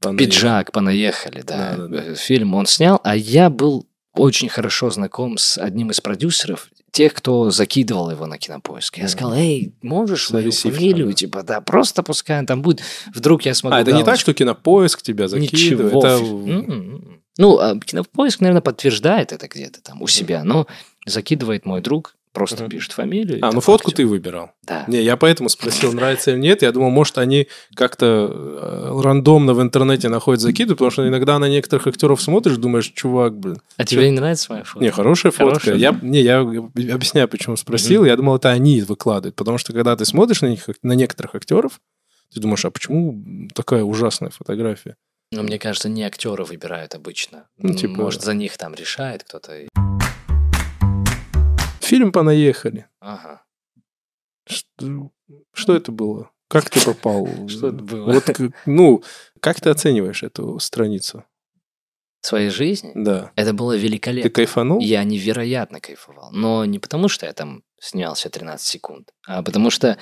Понаехали. «Пиджак, понаехали», да. Да, да, да. Э, Фильм он снял, а я был очень хорошо знаком с одним из продюсеров, тех, кто закидывал его на кинопоиск. Я сказал, эй, можешь ресивер, фамилию, типа, да, просто пускай он там будет. Вдруг я смогу А, это не так, галочку». что кинопоиск тебя закидывает? Ничего. Это... М-м-м. Ну, а кинопоиск, наверное, подтверждает это где-то там у себя, но закидывает мой друг, просто Мгм. пишет фамилию. А, ну фотку ты выбирал. Да. Не, я поэтому спросил, нравится или нет. Я думал, может, они как-то э, рандомно в интернете находят закиды, потому что иногда на некоторых актеров смотришь, думаешь, чувак, блин. А тебе не нравится моя фото? Не, хорошая фотка. Я, не, я объясняю, почему спросил. Я думал, это они выкладывают. Потому что когда ты смотришь на, них, на некоторых актеров, ты думаешь, а почему такая ужасная фотография? Ну, мне кажется, не актеры выбирают обычно. Ну, типа- Может, за них там решает кто-то. Фильм «Понаехали». Ага. Что, что это было? Как ты попал? Что это было? Вот, ну, как ты оцениваешь эту страницу? Своей жизни Да. это было Ты великолепно. кайфанул? Я невероятно кайфовал. Но не потому, что я там снялся 13 секунд. А, потому что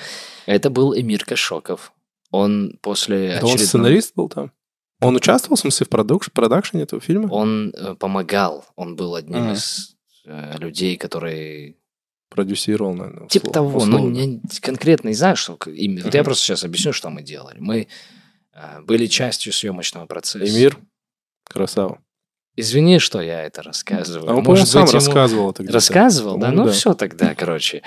это был Эмир Кашоков. Он после Это он сценарист был там? Он участвовал, в смысле, в продакшене этого фильма? Он э, помогал. Он был одним Мгм. из э, людей, который... Продюсировал, наверное. Типа условно- того. Ну, условно. я конкретно не знаю, что именно. Вот я просто сейчас объясню, что мы делали. Мы э, были частью съемочного процесса. Эмир, красава. Извини, что я это рассказываю. А он, Может сам быть, рассказывал это где-то. Рассказывал, да? Ну, да. все тогда, короче.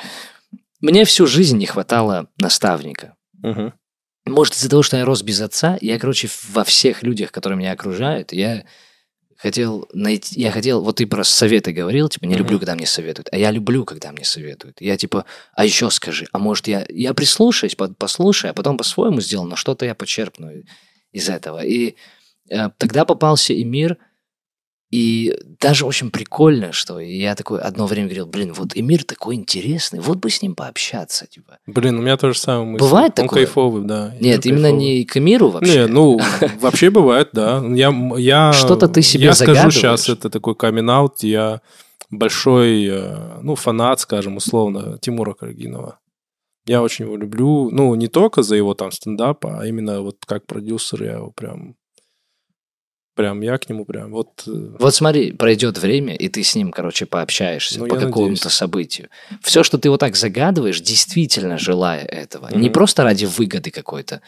Мне всю жизнь не хватало наставника. Мгм. Может, из-за того, что я рос без отца, я, короче, во всех людях, которые меня окружают, я хотел найти... Я хотел... Вот ты про советы говорил, типа, не Мгм. люблю, когда мне советуют. А я люблю, когда мне советуют. Я, типа, а еще скажи, а может, я... Я прислушаюсь, по- послушаю, а потом по-своему сделал, но что-то я почерпну из этого. И э, тогда попался и мир, и даже очень прикольно, что я такой одно время говорил, блин, вот Эмир такой интересный, вот бы с ним пообщаться, типа. Блин, у меня тоже самое мысль. Бывает Он такое? кайфовый, да. Нет, именно кайфовый. не к Эмиру вообще. Не, ну, вообще бывает, да. Я, я, Что-то ты себе Я скажу сейчас, это такой камин я большой, э, ну, фанат, скажем, условно, Тимура Каргинова. Я очень его люблю, ну, не только за его там стендап, а именно вот как продюсер я его прям... Прям я к нему прям вот... э, Вот смотри, пройдет время, и ты с ним, короче, пообщаешься Ну, по какому-то событию. Все, что ты вот так загадываешь, действительно желая этого. Не Мгм. просто ради выгоды какой-то.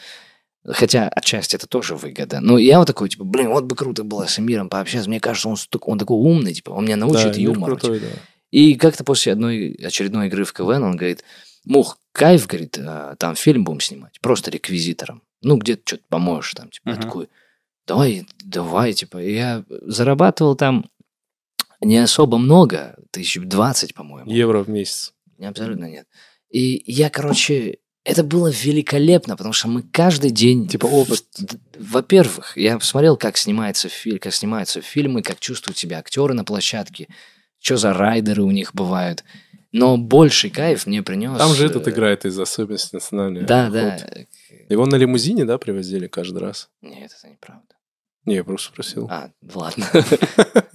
Хотя отчасти это тоже выгода. Но я вот такой, типа, блин, вот бы круто было с Эмиром пообщаться. Мне кажется, он, столько- он такой умный, типа, он меня научит да, юмору. крутой, да. И как-то после одной очередной игры в КВН он говорит, Мух, кайф, говорит, а, там фильм будем снимать, просто реквизитором. Ну, где-то что-то поможешь там. Типа, Мгм. такой, давай, давай, типа. Я зарабатывал там не особо много, тысяч двадцать, по-моему. Евро в месяц. Абсолютно нет. И я, короче, это было великолепно, потому что мы каждый день... Типа опыт. Во-первых, я посмотрел, как снимается фильм, как снимаются фильмы, как чувствуют себя актеры на площадке, что за райдеры у них бывают. Но больший кайф мне принес... Там же этот э, играет из особенностей национальной. Да, охоты. да. Его на лимузине, да, привозили каждый раз? Нет, это неправда. Не, я просто спросил. А, ладно.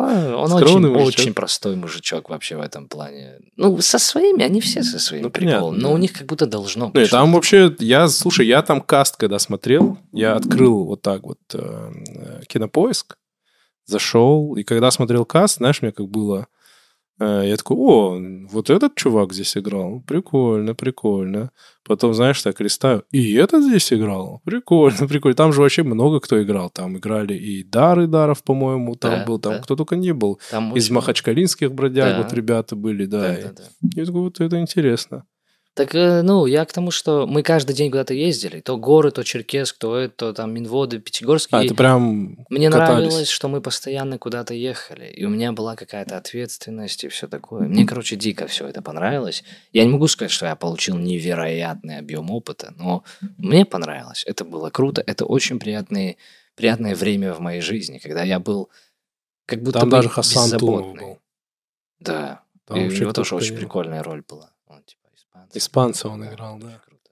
А, Он очень, мужичок. очень простой мужичок вообще в этом плане. Ну, со своими, они все со своими Ну, понятно, приколами. Но да. у них как будто должно быть. там вообще, я, слушай, я там каст, когда смотрел, я открыл вот так вот э, э, кинопоиск, зашел, и когда смотрел каст, знаешь, мне как было, я такой, о, вот этот чувак здесь играл, прикольно, прикольно. Потом, знаешь, так листаю, и этот здесь играл, прикольно, прикольно. Там же вообще много кто играл, там играли и Дары Даров, по-моему, там Да, был, там да. кто только не был. Там Из очень- махачкалинских бродяг Да. вот ребята были, да. Да, и- да, да. Я такой, вот это интересно. Так, э, ну, я к тому, что мы каждый день куда-то ездили. То горы, то Черкесск, то это, то там Минводы, Пятигорск. А, И это прям Мне катались. нравилось, что мы постоянно куда-то ехали, и у меня была какая-то ответственность и все такое. Мне, короче, дико все это понравилось. Я не могу сказать, что я получил невероятный объем опыта, но мне понравилось. Это было круто. Это очень приятное, приятное время в моей жизни, когда я был как будто Там бы даже Хасан беззаботный. был. Да. Там и у него тоже очень прикольная роль была. Типа, испанца. Он играл, да. очень круто.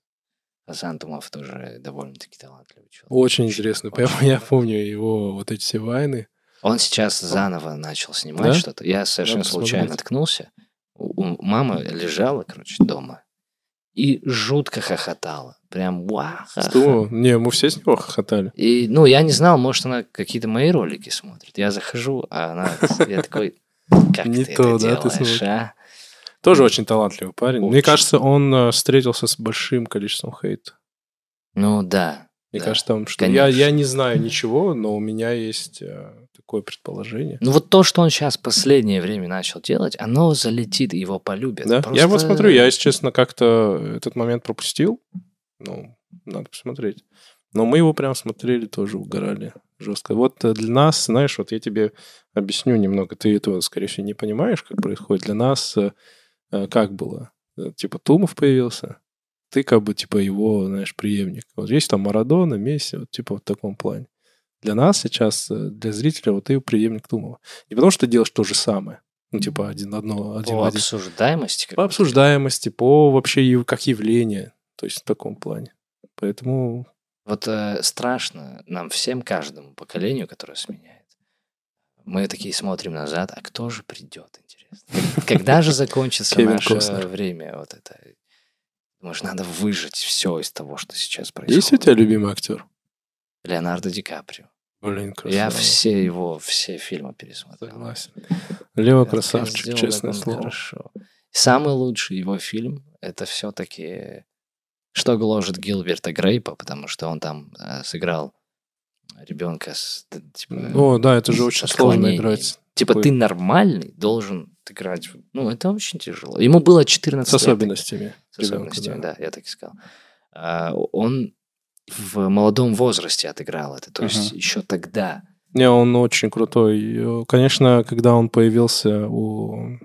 Хасан Тумов тоже довольно-таки талантливый человек. Очень интересно. очень я круто. помню его вот эти все вайны. Он сейчас заново начал снимать Да? что-то. Я совершенно Надо случайно посмотреть. наткнулся. У, мамы лежала, короче, дома. И жутко хохотала. Прям вау. Что? Не, мы все с него хохотали. И, ну, я не знал, может, она какие-то мои ролики смотрит. Я захожу, а она... Я такой, как Не ты то, это да, ты делаешь, а? Тоже очень талантливый парень. Мне Очень. кажется, он э, встретился с большим количеством хейта. Ну, да. Мне Да, кажется, там что... Я, конечно. я не знаю ничего, но у меня есть э, такое предположение. Ну, вот то, что он сейчас последнее время начал делать, оно залетит, его полюбят. Да? Просто- Я вот смотрю, я, если честно, как-то этот момент пропустил. Ну, надо посмотреть. Но мы его прям смотрели, тоже угорали жестко. Вот э, для нас, знаешь, вот я тебе объясню немного. Ты этого, скорее всего, не понимаешь, как происходит. Для нас как было? Э, Типа Тумов появился, ты как бы типа его, знаешь, преемник. Вот есть там Марадона, Месси, вот типа в таком плане. Для нас сейчас, э, для зрителя, вот ты преемник Тумова. Не потому что ты делаешь то же самое. Ну, типа один, одно, один По один. обсуждаемости. По обсуждаемости, по вообще как явление. То есть в таком плане. Поэтому Вот э, страшно нам всем, каждому поколению, которое сменяет, Мы такие смотрим назад, а кто же придет, интересно? Когда же закончится наше время? Вот это. Может, надо выжить все из того, что сейчас происходит. Есть у тебя любимый актер? Леонардо Ди Каприо. Блин, красава. Я все его, все фильмы пересмотрел. Согласен. Как красавчик, честное слово. Хорошо. Самый лучший его фильм это все-таки что гложет Гилберта Грейпа, потому что он там э, сыграл ребенка с типа, Ну да, это же очень сложно играть. Типа такой- ты нормальный должен играть. в- Ну, это очень тяжело. Ему было 14 С лет. особенностями. С особенностями, да. да. я так и сказал. А, он в молодом возрасте отыграл это. То есть Ага. еще тогда. Не, он очень крутой. И, Конечно, когда он появился у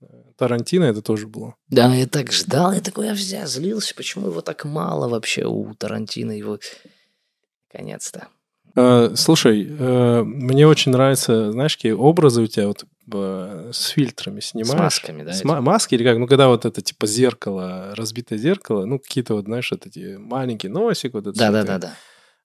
э, Тарантино, это тоже было. Да, я так ждал, я такой, я вся злился, почему его так мало вообще у Тарантино его... Наконец-то. Э, Слушай, э, мне очень нравятся, знаешь, какие образы у тебя вот с фильтрами снимаешь. С масками, да? С ма- маски или как? Ну, когда вот это типа зеркало, разбитое зеркало, ну, какие-то вот, знаешь, вот эти маленький носик, вот это всё Да, да, это. да, да.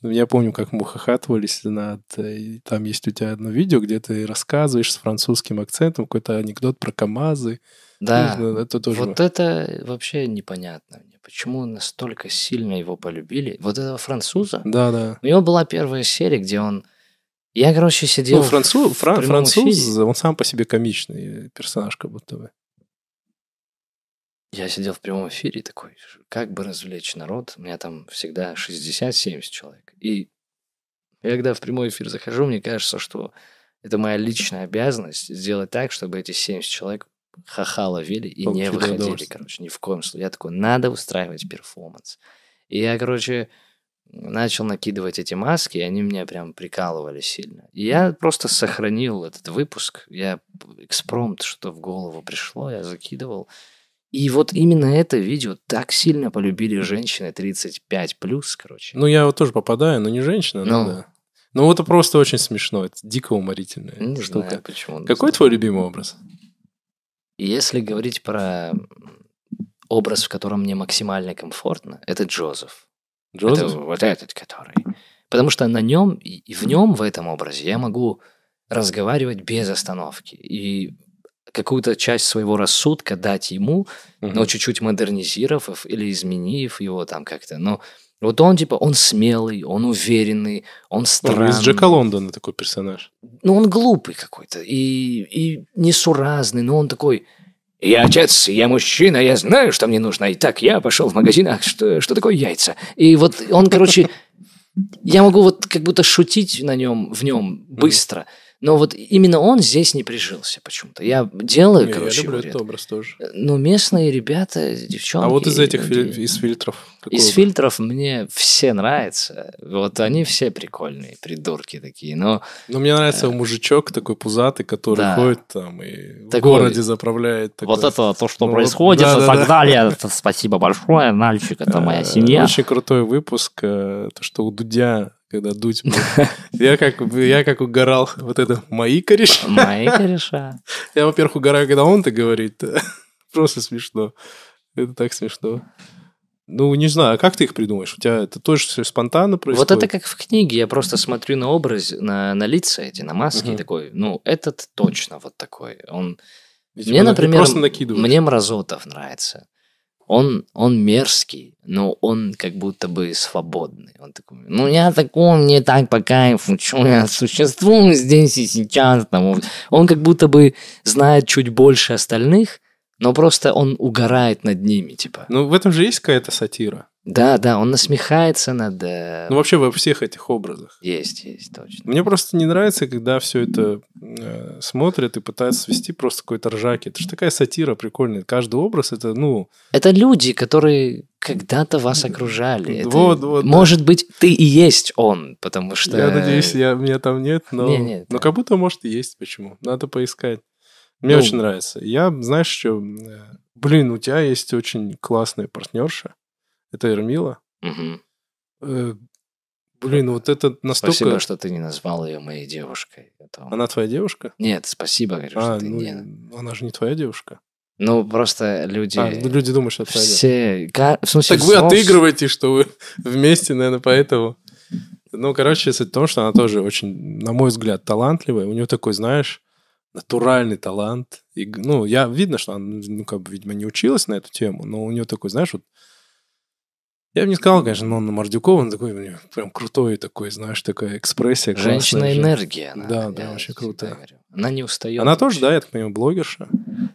Ну, Я помню, как мы хохатывались над... э, и Там есть у тебя одно видео, где ты рассказываешь с французским акцентом какой-то анекдот про КАМАЗы. Да, Ну, Это тоже... вот это вообще непонятно мне. Почему настолько сильно его полюбили? Вот этого француза. Да, да. У него была первая серия, где он... Я, короче, сидел... Ну, француз, фран- француз, эфире. он сам по себе комичный персонаж, как будто бы. Я сидел в прямом эфире и такой, как бы развлечь народ? У меня там всегда 60-70 человек. И я когда в прямой эфир захожу, мне кажется, что это моя личная обязанность сделать так, чтобы эти 70 человек вели и не Получили выходили, удовольствие. короче, ни в коем случае. Я такой, надо устраивать перформанс. И я, короче, начал накидывать эти маски, и они меня прям прикалывали сильно. И я просто сохранил этот выпуск. Я экспромт, что в голову пришло, я закидывал. И вот именно это видео так сильно полюбили женщины 35 плюс, короче. Ну, я вот тоже попадаю, но не женщина, но Ну. да. Ну, это просто очень смешно, это дико уморительная не штука. знаю почему. Какой знаю. твой любимый образ? Если говорить про образ, в котором мне максимально комфортно, это Джозеф. Джозеф? Это вот этот, который. Потому что на нем и в нем, в этом образе, я могу разговаривать без остановки. И какую-то часть своего рассудка дать ему, Мгм. но чуть-чуть модернизировав или изменив его там как-то. Но вот он типа, он смелый, он уверенный, он странный. Из Джека Лондона такой персонаж. Ну, он глупый какой-то и, и несуразный, но он такой... Я отец, я мужчина, я знаю, что мне нужно. И так я пошел в магазин, а что, что такое яйца? И вот он, короче, я могу вот как будто шутить на нем, в нем быстро. Но вот именно он здесь не прижился почему-то. Я делаю, Не, короче, я люблю этот образ тоже. Но местные ребята, девчонки... А вот из этих люди- филь- из фильтров. какой Из фильтров мне все нравятся. Вот они все прикольные, придурки такие. Но Ну, мне нравится мужичок такой пузатый, который Да. ходит там и в Такой- городе заправляет. такой. Вот это то, что Ну, происходит и да-да-да. так далее. Это спасибо большое, мальчик, это моя Э, семья. Очень крутой выпуск, э, то, что у Дудя, когда Дудь... был, Я как, я как угорал, вот это мои кореши. мои кореша. Я, во-первых, угораю, когда он это говорит. Просто смешно. Это так смешно. Ну, не знаю, а как ты их придумаешь? У тебя это тоже все спонтанно происходит? Вот это как в книге. Я просто смотрю на образ, на, на лица эти, на маски, и такой, ну, этот точно вот такой. Он... Ведь Мне, например, Просто накидываешь. мне Мразотов нравится. Он, он мерзкий, но он как будто бы свободный. Он такой, ну я такой, мне так по кайфу, что я существую здесь и сейчас. Там. Он как будто бы знает чуть больше остальных, но просто он угорает над ними, типа. Ну, в этом же есть какая-то сатира. Да, да, он насмехается над... э, Ну, вообще во всех этих образах. Есть, есть, точно. Мне просто не нравится, когда все это э, смотрят и пытаются свести просто какой-то ржаки. Это же такая сатира прикольная. Каждый образ это, ну, Это люди, которые когда-то вас окружали. Это, Вот, вот, да. Может быть, ты и есть он, потому что... я надеюсь, я, меня там нет, но, Не, не, но да. как будто, может, и есть. Почему? Надо поискать. Мне Ну. очень нравится. Я, знаешь, что... э, Блин, у тебя есть очень классная партнерша. Это Эрмила. Э, Блин, вот это настолько... Спасибо, что ты не назвал ее моей девушкой. Это- Она твоя девушка? Нет, спасибо, говорю, А, что ты ну, не... она же не твоя девушка. Ну, просто люди... А, ну, люди думают, что это все... ка- В смысле, Так вы взрослые- отыгрываете, что вы вместе, наверное, поэтому. Ну, короче, суть в том, что она тоже очень, на мой взгляд, талантливая. У нее такой, знаешь, натуральный талант. И, ну, я видно, что она, ну, как бы, видимо, не училась на эту тему, но у нее такой, знаешь, вот я бы не сказал, конечно, но на Мордюкова он такой у него прям крутой такой, знаешь, такая экспрессия. классная Женщина же. энергия. Она, Да, да, очень всегда круто. Она не устает. Она тоже, вообще. да, я так понимаю, блогерша.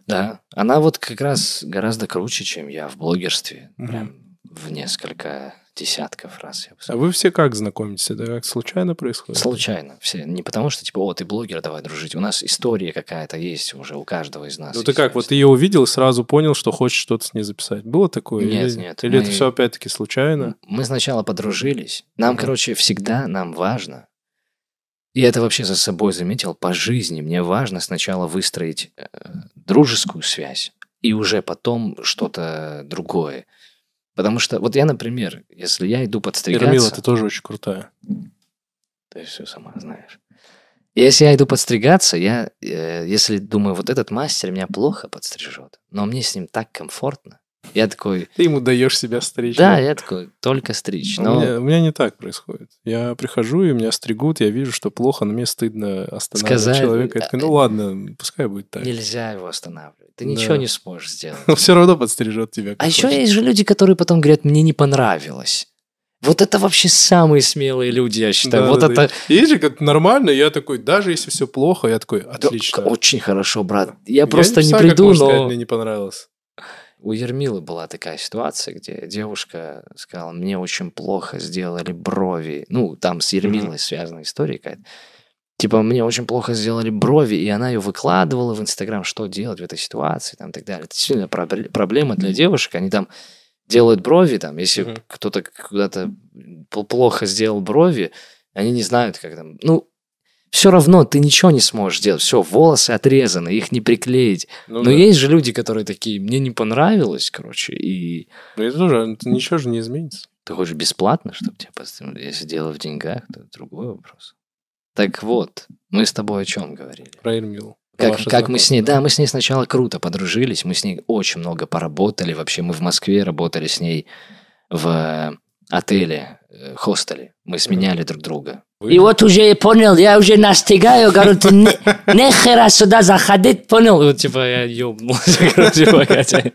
Да. Она вот как раз гораздо круче, чем я в блогерстве. Мгм. Прям в несколько десятков раз. Я бы А вы все как знакомитесь? Это как случайно происходит? Случайно. Все. Не потому что, типа, о, ты блогер, давай дружить. У нас история какая-то есть уже у каждого из нас. Ну ты как, вот ты ее увидел и сразу понял, что хочешь что-то с ней записать? Было такое? Нет, или, нет, Или это мы- все опять-таки случайно? Мы сначала подружились. Нам, Мгм. короче, всегда нам важно. И это вообще за собой заметил по жизни. Мне важно сначала выстроить э, дружескую связь и уже потом что-то другое. Потому что, вот я, например, если я иду подстригаться... Эрмила, ты тоже очень крутая. Ты все сама знаешь. Если я иду подстригаться, я, э, если думаю, вот этот мастер меня плохо подстрижет, но мне с ним так комфортно, я такой, Ты ему даешь себя стричь. да, я такой, только стричь. У, Но меня, у меня не так происходит. Я прихожу, и меня стригут, я вижу, что плохо, но мне стыдно останавливать Сказать, человека. Я такой, ну ладно, пускай будет так. нельзя его останавливать. Ты Да. ничего не сможешь сделать. Но все равно подстрижет тебя. как А еще есть же люди, которые потом говорят, мне не понравилось. Вот это вообще самые смелые люди, я считаю. Да, вот да, это да. Есть же как нормально, я такой, даже если все плохо, я такой, отлично. очень хорошо, брат. Я, просто не, как приду, можно но... сказать, мне не понравилось. У Ермилы была такая ситуация, где девушка сказала, мне очень плохо сделали брови. Ну, там с Ермилой связана история какая-то. Типа, мне очень плохо сделали брови, и она ее выкладывала в Инстаграм, что делать в этой ситуации, там, и так далее. Это действительно пробле- проблема для девушек. Они там делают брови, там, если Мгм. кто-то куда-то пл- плохо сделал брови, они не знают, как там... Ну, все равно ты ничего не сможешь делать. Все, волосы отрезаны, их не приклеить. Ну, Но да. есть же люди, которые такие, мне не понравилось, короче, и Ну, это тоже, ничего же не изменится. ты хочешь бесплатно, чтобы тебе подстрелили? Если дело в деньгах, то другой вопрос. Так вот, мы с тобой о чем говорили? Про Эрмилу. Как, как мы с ней, да, мы с ней сначала круто подружились, мы с ней очень много поработали. Вообще мы в Москве работали с ней в э, отеле, э, хостеле. Мы сменяли друг друга. Вы- И вот уже я понял, я уже настигаю, говорю, ты не- нехера сюда заходить, понял? Вот, типа, я ёбнулся, короче, погоди.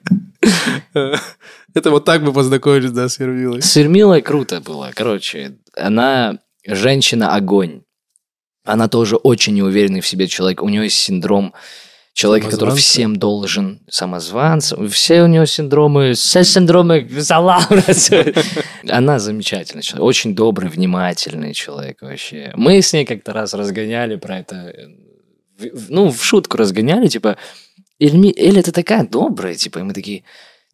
Это вот так мы познакомились, да, с Эрмилой. С Эрмилой круто было. Короче, она женщина-огонь. Она тоже очень неуверенный в себе человек. У нее есть синдром человека, который всем должен самозванца. Все у нее синдромы, все синдромы Залавра. Она замечательный человек, очень добрый, внимательный человек вообще. Мы с ней как-то раз разгоняли про это, э, ну, в шутку разгоняли, типа, Эльми, Эля, ты такая добрая, типа, и мы такие,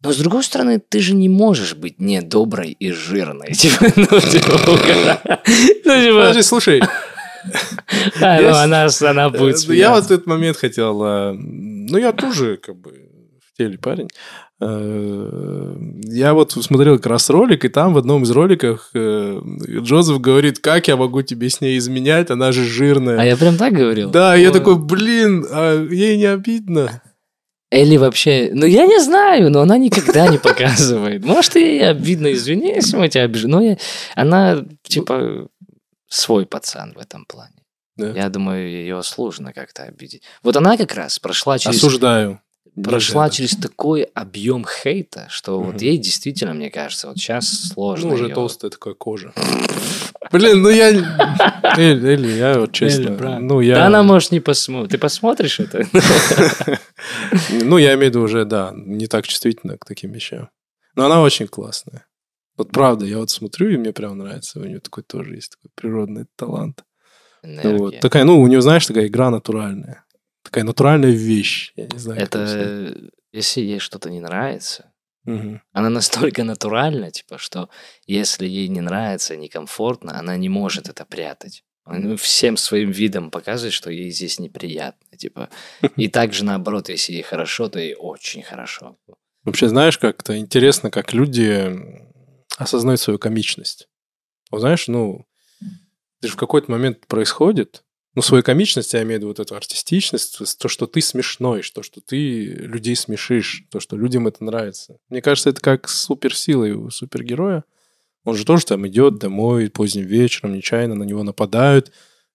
но с другой стороны, ты же не можешь быть не доброй и жирной. Типа, ну, типа, ну, типа, Подожди, слушай, а, ну, она, она будет э, я вот этот момент хотел... э, Ну, я тоже, как бы, в теле парень. Э, Я вот смотрел как раз ролик, и там в одном из роликов э, Джозеф говорит, как я могу тебе с ней изменять, она же жирная. А я прям так говорил? Да, я Ой. такой, блин, а ей не обидно. Элли вообще... Ну, я не знаю, но она никогда не показывает. Может, ей обидно, извини, если мы тебя обижу. Но я- она, типа, свой пацан в этом плане. Да. Я думаю, ее сложно как-то обидеть. Вот она как раз прошла через... Осуждаю. Прошла Нельзя. через такой объем хейта, что вот Мгм. ей действительно, мне кажется, вот сейчас сложно. Ну, уже её- толстая такая кожа. Блин, ну я... Эль, Эль, я вот честно... Эль, брат. ну, я... Да она, может, не посмотрит. Ты посмотришь это? Ну, я имею в виду уже, да, не так чувствительна к таким вещам. Но она очень классная. Вот правда, я вот смотрю, и мне прям нравится. У нее такой тоже есть такой природный талант. Ну, вот. Энергия. Такая, ну, у нее, знаешь, такая игра натуральная. Такая натуральная вещь. Я не знаю. Это если ей что-то не нравится, Мгм. она настолько натуральна, типа, что если ей не нравится, некомфортно, она не может это прятать. Она всем своим видом показывает, что ей здесь неприятно, типа. И также наоборот, если ей хорошо, то ей очень хорошо. Вообще, знаешь, как-то интересно, как люди м, осознают свою комичность. Вот знаешь, ну, ты же в какой-то момент происходит, ну, свою комичность, я имею в виду вот эту артистичность, то что ты смешной, то, что ты людей смешишь, то, что людям это нравится. Мне кажется, это как с у супергероя. Он же тоже там идет домой поздним вечером, нечаянно на него нападают,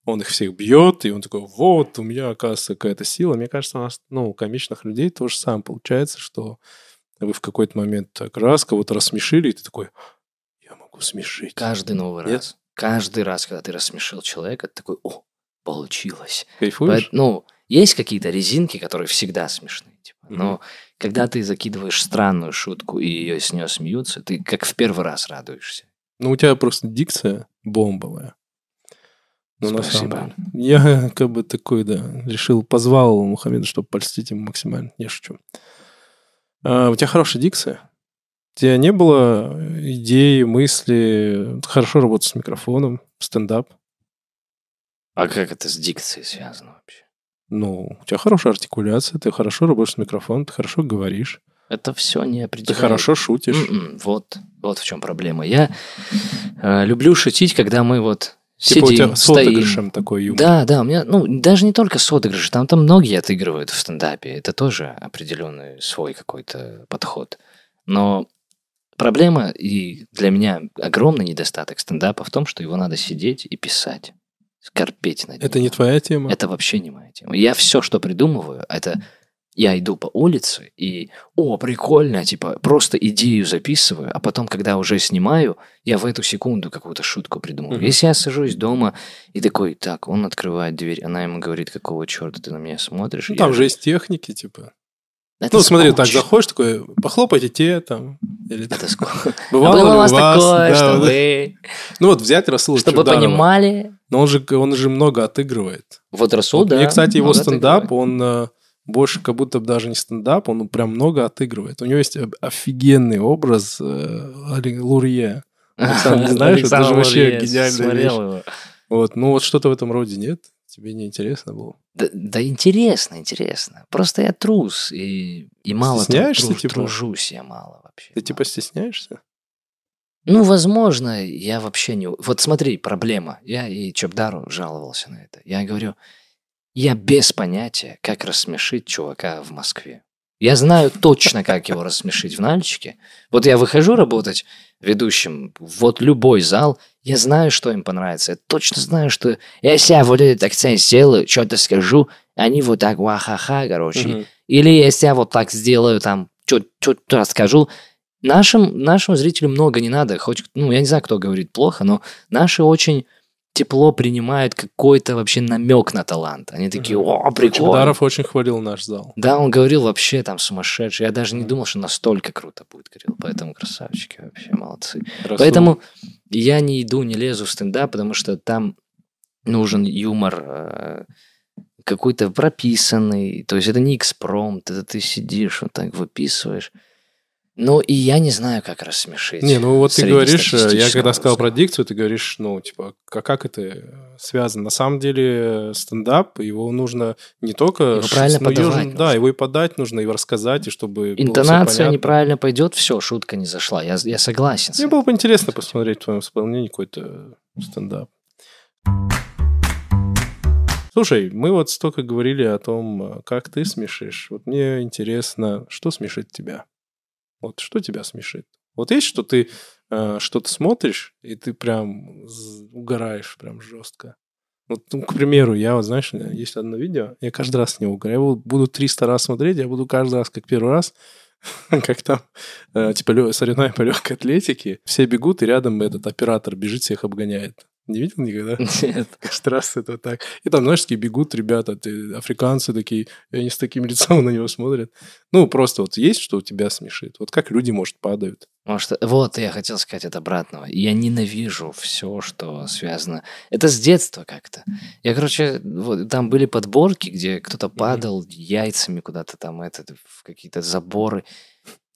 он их всех бьет, и он такой, вот, у меня, оказывается, какая-то сила. Мне кажется, у нас, ну, у комичных людей то же самое получается, что вы в какой-то момент так раз кого-то рассмешили, и ты такой, я могу смешить. Каждый новый Нет? раз. Каждый раз, когда ты рассмешил человека, ты такой, о, получилось. Кайфуешь? Поэт- ну, есть какие-то резинки, которые всегда смешные. Типа. Но когда ты закидываешь странную шутку, и ее с нее смеются, ты как в первый раз радуешься. Ну, у тебя просто дикция бомбовая. Ну, на самом Спасибо. деле. Я как бы такой, да, решил, позвал Мухаммеда, чтобы польстить ему максимально. Не шучу. А, у тебя хорошая дикция? У тебя не было идеи, мысли, хорошо работать с микрофоном, стендап? А как это с дикцией связано вообще? Ну, у тебя хорошая артикуляция, ты хорошо работаешь с микрофоном, ты хорошо говоришь, Это все не ты определяет. хорошо шутишь. М-м, Вот, вот в чем проблема. Я э, люблю шутить, когда мы вот Типа у сидим, тебя с стоим. отыгрышем такой юмор. Да, да, у меня, ну, даже не только с отыгрышем, там, там многие отыгрывают в стендапе, это тоже определенный свой какой-то подход. Но проблема и для меня огромный недостаток стендапа в том, что его надо сидеть и писать, скорпеть над ним. Это не твоя тема? Это вообще не моя тема. Я все, что придумываю, это я иду по улице и, о, прикольно, типа, просто идею записываю, а потом, когда уже снимаю, я в эту секунду какую-то шутку придумываю. Мгм. Если я сажусь дома и такой, так, он открывает дверь, она ему говорит, какого черта ты на меня смотришь? Ну, Я- там же есть техники, типа. Это ну, смотри, так скучно. заходишь, такой, похлопайте те, там, или Это скучно. Бывало, А было у вас такое, Да, что вы... Ну вот взять Расула Чтобы вы Чударова. понимали, Но он же, он же много отыгрывает. вот Расул, Вот да. Мне, кстати, его стендап, отыгрывает. он э, больше как будто бы даже не стендап, он прям много отыгрывает. У него есть офигенный образ э, Лурье. Александр, знаешь, это же вообще гениальная его. Вот, ну вот что-то в этом роде нет? Тебе не интересно было? Да, да интересно, интересно. Просто я трус и, и мало Стесняешься, тру- типа? тружусь я мало вообще. Ты типа стесняешься? Ну, возможно, я вообще не... Вот смотри, проблема. Я и Чебдару жаловался на это. Я говорю, я без понятия, как рассмешить чувака в Москве. Я знаю точно, как его рассмешить в Нальчике. Вот я выхожу работать ведущим, вот любой зал, я знаю, что им понравится. Я точно знаю, что если я вот этот акцент сделаю, что-то скажу, они вот так ва-ха-ха, короче. Мгм. Или если я вот так сделаю, там, что-то расскажу. Нашим, нашим зрителям много не надо. Хоть, ну, я не знаю, кто говорит плохо, но наши очень тепло принимают какой-то вообще намек на талант. Они такие, о, прикольно. Чебдаров очень хвалил наш зал. Да, он говорил вообще там сумасшедший. Я даже не думал, что настолько круто будет, говорил. Поэтому красавчики вообще молодцы. Расул. Поэтому я не иду, не лезу в стендап, потому что там нужен юмор э, какой-то прописанный. То есть это не экспромт, это ты сидишь, вот так выписываешь. Ну, и я не знаю, как рассмешить. Не, ну вот ты говоришь, э, я когда сказал про дикцию, ты говоришь, ну, типа, как, как это э, связано? На самом деле, э, стендап, его нужно не только... Его ш- правильно ну, подавать Да, нужно. его и подать нужно, и рассказать, и чтобы Интонация неправильно пойдет, все, шутка не зашла. Я, я согласен. Мне было бы интересно посмотреть в твоем исполнении какой-то стендап. Слушай, мы вот столько говорили о том, как ты смешишь. Вот мне интересно, что смешит тебя? Вот что тебя смешит? Вот есть, что ты э, что-то смотришь, и ты прям угораешь прям жестко. Вот, ну, к примеру, я вот, знаешь, есть одно видео, я каждый раз с него угораю. Я его буду 300 раз смотреть, я буду каждый раз, как первый раз, как там, э, типа, соревнования по легкой атлетике. Все бегут, и рядом этот оператор бежит, всех обгоняет. Не видел никогда? Нет. Каждый раз это так. И там, знаешь, такие бегут ребята, ты- африканцы такие, и они с таким лицом на него смотрят. Ну, просто вот есть, что у тебя смешит? Вот как люди, может, падают? Может, вот я хотел сказать от обратного. Я ненавижу все, что связано. Это с детства как-то. Я, короче, вот, там были подборки, где кто-то падал яйцами куда-то там, это, в какие-то заборы.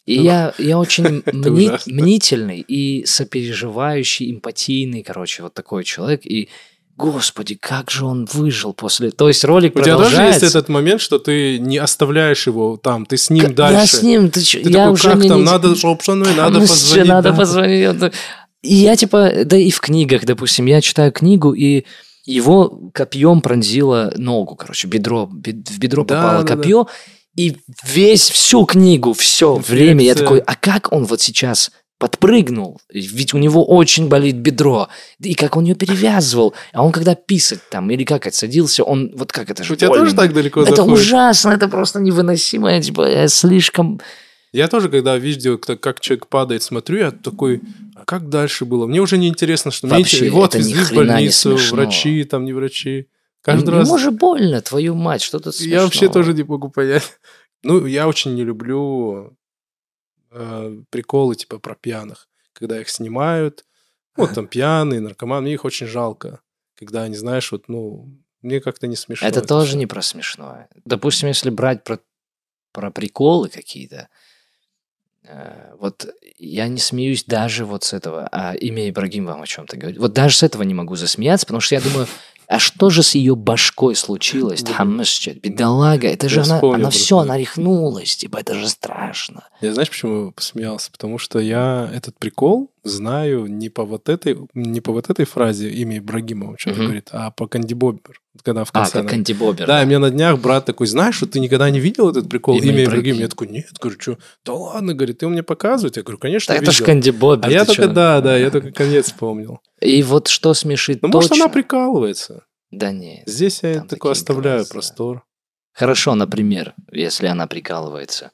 И Ну, я, я очень мни- мнительный и сопереживающий, эмпатийный, короче, вот такой человек. И, господи, как же он выжил после... То есть ролик У тебя тоже есть продолжается. этот момент, что ты не оставляешь его там, ты с ним К- дальше. Я с ним, ты Ты я такой, уже как не- там, не- надо, мной, надо позвонить. надо да. позвонить. И я типа, да и в книгах, допустим, я читаю книгу, и его копьем пронзило ногу, короче, бедро, бед- в бедро Да, попало да, да. И весь, всю книгу, все время я такой, а как он вот сейчас подпрыгнул, ведь у него очень болит бедро, и как он ее перевязывал, а он когда писать там или как отсадился, он вот как это же У тебя больно. тоже так далеко Это заходит? ужасно, это просто невыносимо, типа, я слишком... Я тоже, когда видел, как человек падает, смотрю, я такой, а как дальше было? Мне уже не интересно, что мне Вообще, это ни отвезли в больницу, врачи, там не врачи. Каждый Ему раз же больно, твою мать, что тут я вообще тоже не могу понять. Ну, я очень не люблю э, приколы типа про пьяных, когда их снимают. Вот там пьяные, наркоманы, мне их очень жалко. Когда они, знаешь, вот, ну, мне как-то не смешно. Это тоже всё. не про смешное. Допустим, если брать про, про приколы какие-то, э, вот я не смеюсь даже вот с этого, а имя Ибрагим вам о чем-то говорит. Вот даже с этого не могу засмеяться, потому что я думаю, а что же с ее башкой случилось? Да. Хаммесчет, бедолага, это же она, она все, она рехнулась, типа, это же страшно. Я знаешь, почему посмеялся? Потому что я этот прикол знаю не по вот этой, не по вот этой фразе имя Ибрагимова что-то говорит, а по Канди Боббер. Когда в А, конце... как она- Канди Бобер. Да, и мне на днях брат такой, знаешь, что ты никогда не видел этот прикол Имя имя, Ибрагим. Я такой, нет, говорю, что? Да ладно, говорит, ты мне показывать? Я говорю, конечно, Так это же. Канди Бобер. А я только, чё? да, да, я только конец помнил. И вот что смешит Ну, может, точно- она прикалывается. Да нет. Здесь я такой оставляю глаза. простор. Хорошо, например, если она прикалывается.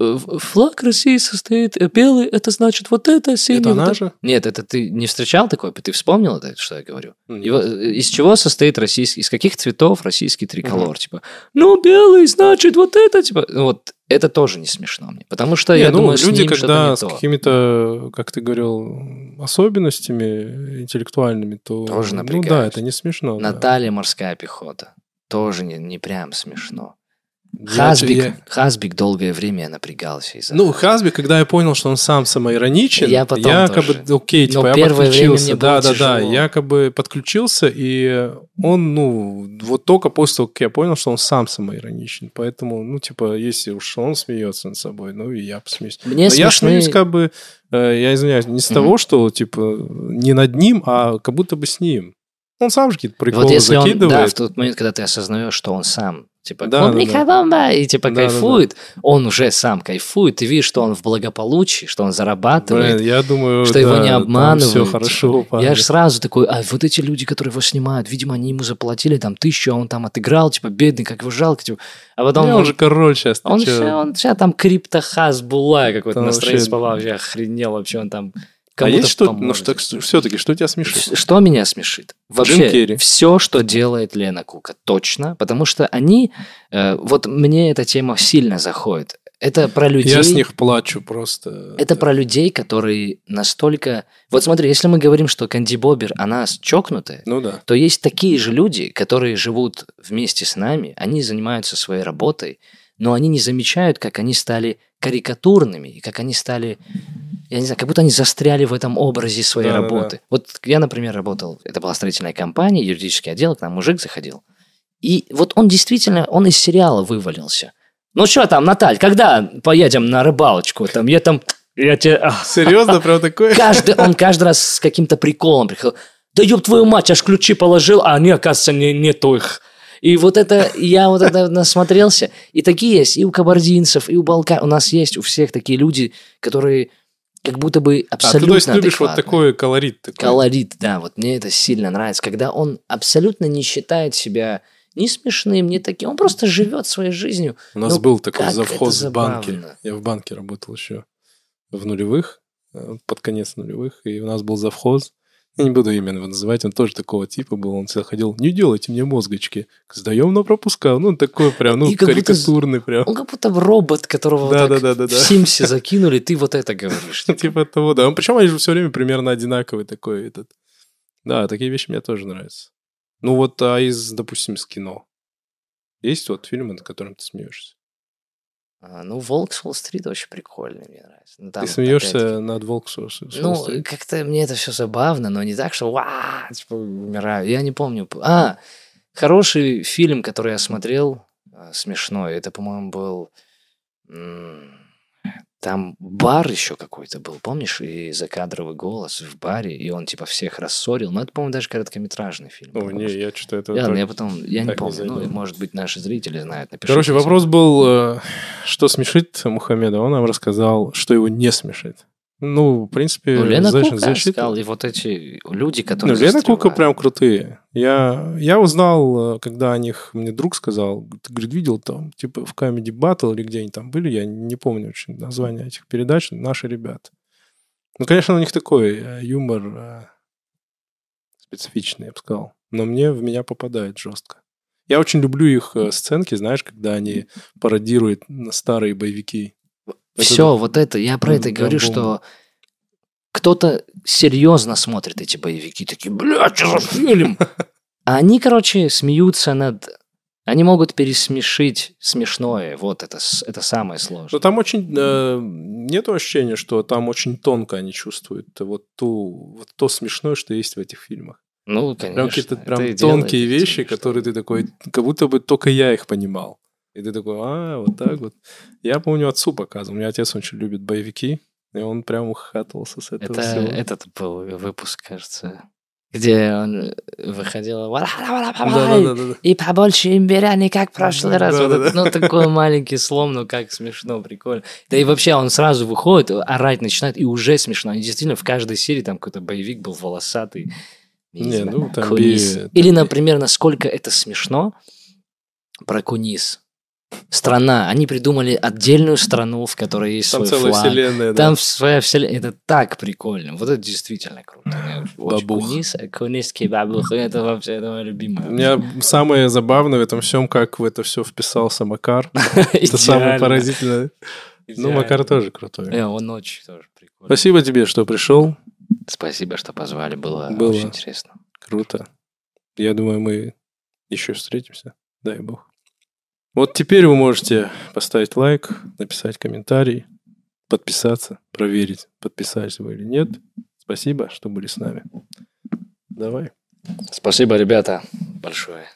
Э, Флаг России состоит э, белый, это значит вот это, синий. Это вот она это». же? Нет, это ты не встречал такое? Ты вспомнил это, что я говорю? Ну, Его- э, из чего состоит российский, из каких цветов российский триколор? Типа, ну, белый, значит, вот это, типа, вот это тоже не смешно мне. Потому что, Не, я ну, думаю, с люди, что-то когда с то. какими-то, как ты говорил, особенностями интеллектуальными, то... Тоже Ну да, это не смешно. да. Наталья морская пехота. Тоже не, не прям смешно. Я- Хасбик, я- Хасбик долгое время напрягался из-за Ну, Хасби, когда я понял, что он сам самоироничен, Я потом как тоже. окей, типа, Но я первое время подключился. было да, да, да, тяжело. я как бы подключился, и он, ну, вот только после того, как я понял, что он сам самоироничен. Поэтому, ну, типа, если уж он смеется над собой, ну, и я посмеюсь. Мне Но я смешны- смеюсь как бы, э, я извиняюсь, не с Мгм. того, что, типа, не над ним, а как будто бы с ним. Он сам же какие-то приколы Вот если он, закидывает. да, в тот момент, когда ты осознаешь, что он сам, типа, Да, да, «Клубника бомба», и типа Да, да, да. кайфует, он уже сам кайфует, ты видишь, что он в благополучии, что он зарабатывает, Блин, я думаю, что его да, не там обманывают. Все хорошо, у парня. Я же сразу такой, а вот эти люди, которые его снимают, видимо, они ему заплатили там тысячу, а он там отыграл, типа, бедный, как его жалко, типа. А потом Не, он же король сейчас. он, ща- он сейчас там криптохаз булай какой-то настроение вообще- попал, вообще охренел вообще, он там А есть что, ну что, все-таки, что тебя смешит? Что меня смешит? Вообще, все, что делает Лена Кука, точно, потому что они, э, вот мне эта тема сильно заходит. Это про людей. Я с них плачу просто. Это про людей, которые настолько... Вот смотри, если мы говорим, что Канди Бобер, она чокнутая, Ну да. то есть такие же люди, которые живут вместе с нами, они занимаются своей работой, но они не замечают, как они стали карикатурными, и как они стали, я не знаю, как будто они застряли в этом образе своей Да-да-да. работы. Вот я, например, работал, это была строительная компания, юридический отдел, к нам мужик заходил, и вот он действительно, он из сериала вывалился. Ну что там, Наталь, когда поедем на рыбалочку? Там, я там, я тебе... Серьезно, прям такое? Каждый, он каждый раз с каким-то приколом приходил. Да ёб твою мать, аж ключи положил, а они, оказывается, не, нету их. И вот это, я вот это насмотрелся. И такие есть и у кабардинцев, и у балкан. У нас есть у всех такие люди, которые как будто бы А, ты, абсолютно то есть, любишь вот такой колорит. Такой. Колорит, да, вот мне это сильно нравится, когда он абсолютно не считает себя ни смешным, ни таким. Он просто живет своей жизнью. У нас Ну, был такой завхоз в банке. Я в банке работал еще в нулевых, э, под конец нулевых, и у нас был завхоз. Я не буду именно его называть, он тоже такого типа был. Он всегда ходил, не делайте мне мозгочки, сдаем на пропуска. Ну, такой прям, ну, как будто карикатурный прям. Он как будто робот, которого вот Да, так да, да, да, в да. Симсе закинули, ты вот это говоришь. Типа того, да. Причем они же все время примерно одинаковый такой этот. Да, такие вещи мне тоже нравятся. Ну вот, а из, допустим, с кино. Есть вот фильмы, над которым ты смеешься? А, Ну, Волк с Уолл-стрит очень прикольный, мне нравится. Ну, там ты смеешься над Волк с Уолл- с Ну, Уолл-стрит? как-то мне это все забавно, но не так, что ва, типа, умираю. Я не помню. А, хороший фильм, который я смотрел, а, смешной, это, по-моему, был... Там бар еще какой-то был, помнишь? И закадровый голос в баре, и он типа всех рассорил. Но это, по-моему, даже короткометражный фильм. О, не, я что-то это... Я, так- я потом, я не так не помню. ну, может быть, наши зрители знают. Напишите, Короче, вопрос был, э, что смешит Мухаммеда. Он нам рассказал, что его не смешит. Ну, в принципе, Ну, Лена знаешь, Кука защита- сказал, и вот эти люди, Ну, которые... Лена Кука застревают. прям крутые. Я, я узнал, э, когда о них мне друг сказал, ты, говорит, видел там, типа в Comedy Battle или где они там были, я не помню очень название этих передач, наши ребята. Ну, конечно, у них такой э, юмор э, специфичный, я бы сказал. Но мне в меня попадает жестко. Я очень люблю их сценки, знаешь, когда они пародируют старые боевики. Это Все, вот это, я про это прям говорю, что кто-то серьезно смотрит эти боевики, такие, бля, что за фильм? А они, короче, смеются над... Они могут пересмешить смешное, вот это, это самое Но сложное. там очень... э, нет ощущения, что там очень тонко они чувствуют вот, ту, вот то смешное, что есть в этих фильмах. Ну, Прям конечно. какие-то прям и делает тонкие вещи, которые ты такой... Как будто бы только я их понимал. И ты такой, а, вот так вот. Я помню, отцу показывал. У меня отец очень любит боевики, и он прям ухатывался с этого Это всего. этот был выпуск, кажется, где он выходил Да-да-да-да. И побольше имбиря, не как в прошлый раз. Вот ну, такой маленький слом, ну, как смешно, прикольно. Да и вообще он сразу выходит, орать начинает, и уже смешно. И действительно, в каждой серии там какой-то боевик был волосатый. Не, знаю, ну, там би- Или, например, насколько это смешно про Кунис. Страна. Они придумали отдельную страну, в которой есть Там свой целая флаг. вселенная. да. Там своя вселенная. Это так прикольно. Вот это действительно круто. Бабух. Кунис, кунисский бабух. Это вообще это мое любимое. У меня самое забавное в этом всем, как в это все вписался Макар. Это самое поразительное. Ну. Макар тоже крутой. Э, он очень тоже прикольно. Спасибо тебе, что пришел. Спасибо, что позвали. Было, Было. очень интересно. Круто. Я думаю, мы еще встретимся. Дай бог. Вот теперь вы можете поставить лайк, написать комментарий, подписаться, проверить, подписались вы или нет. Спасибо, что были с нами. Давай. Спасибо, ребята, большое.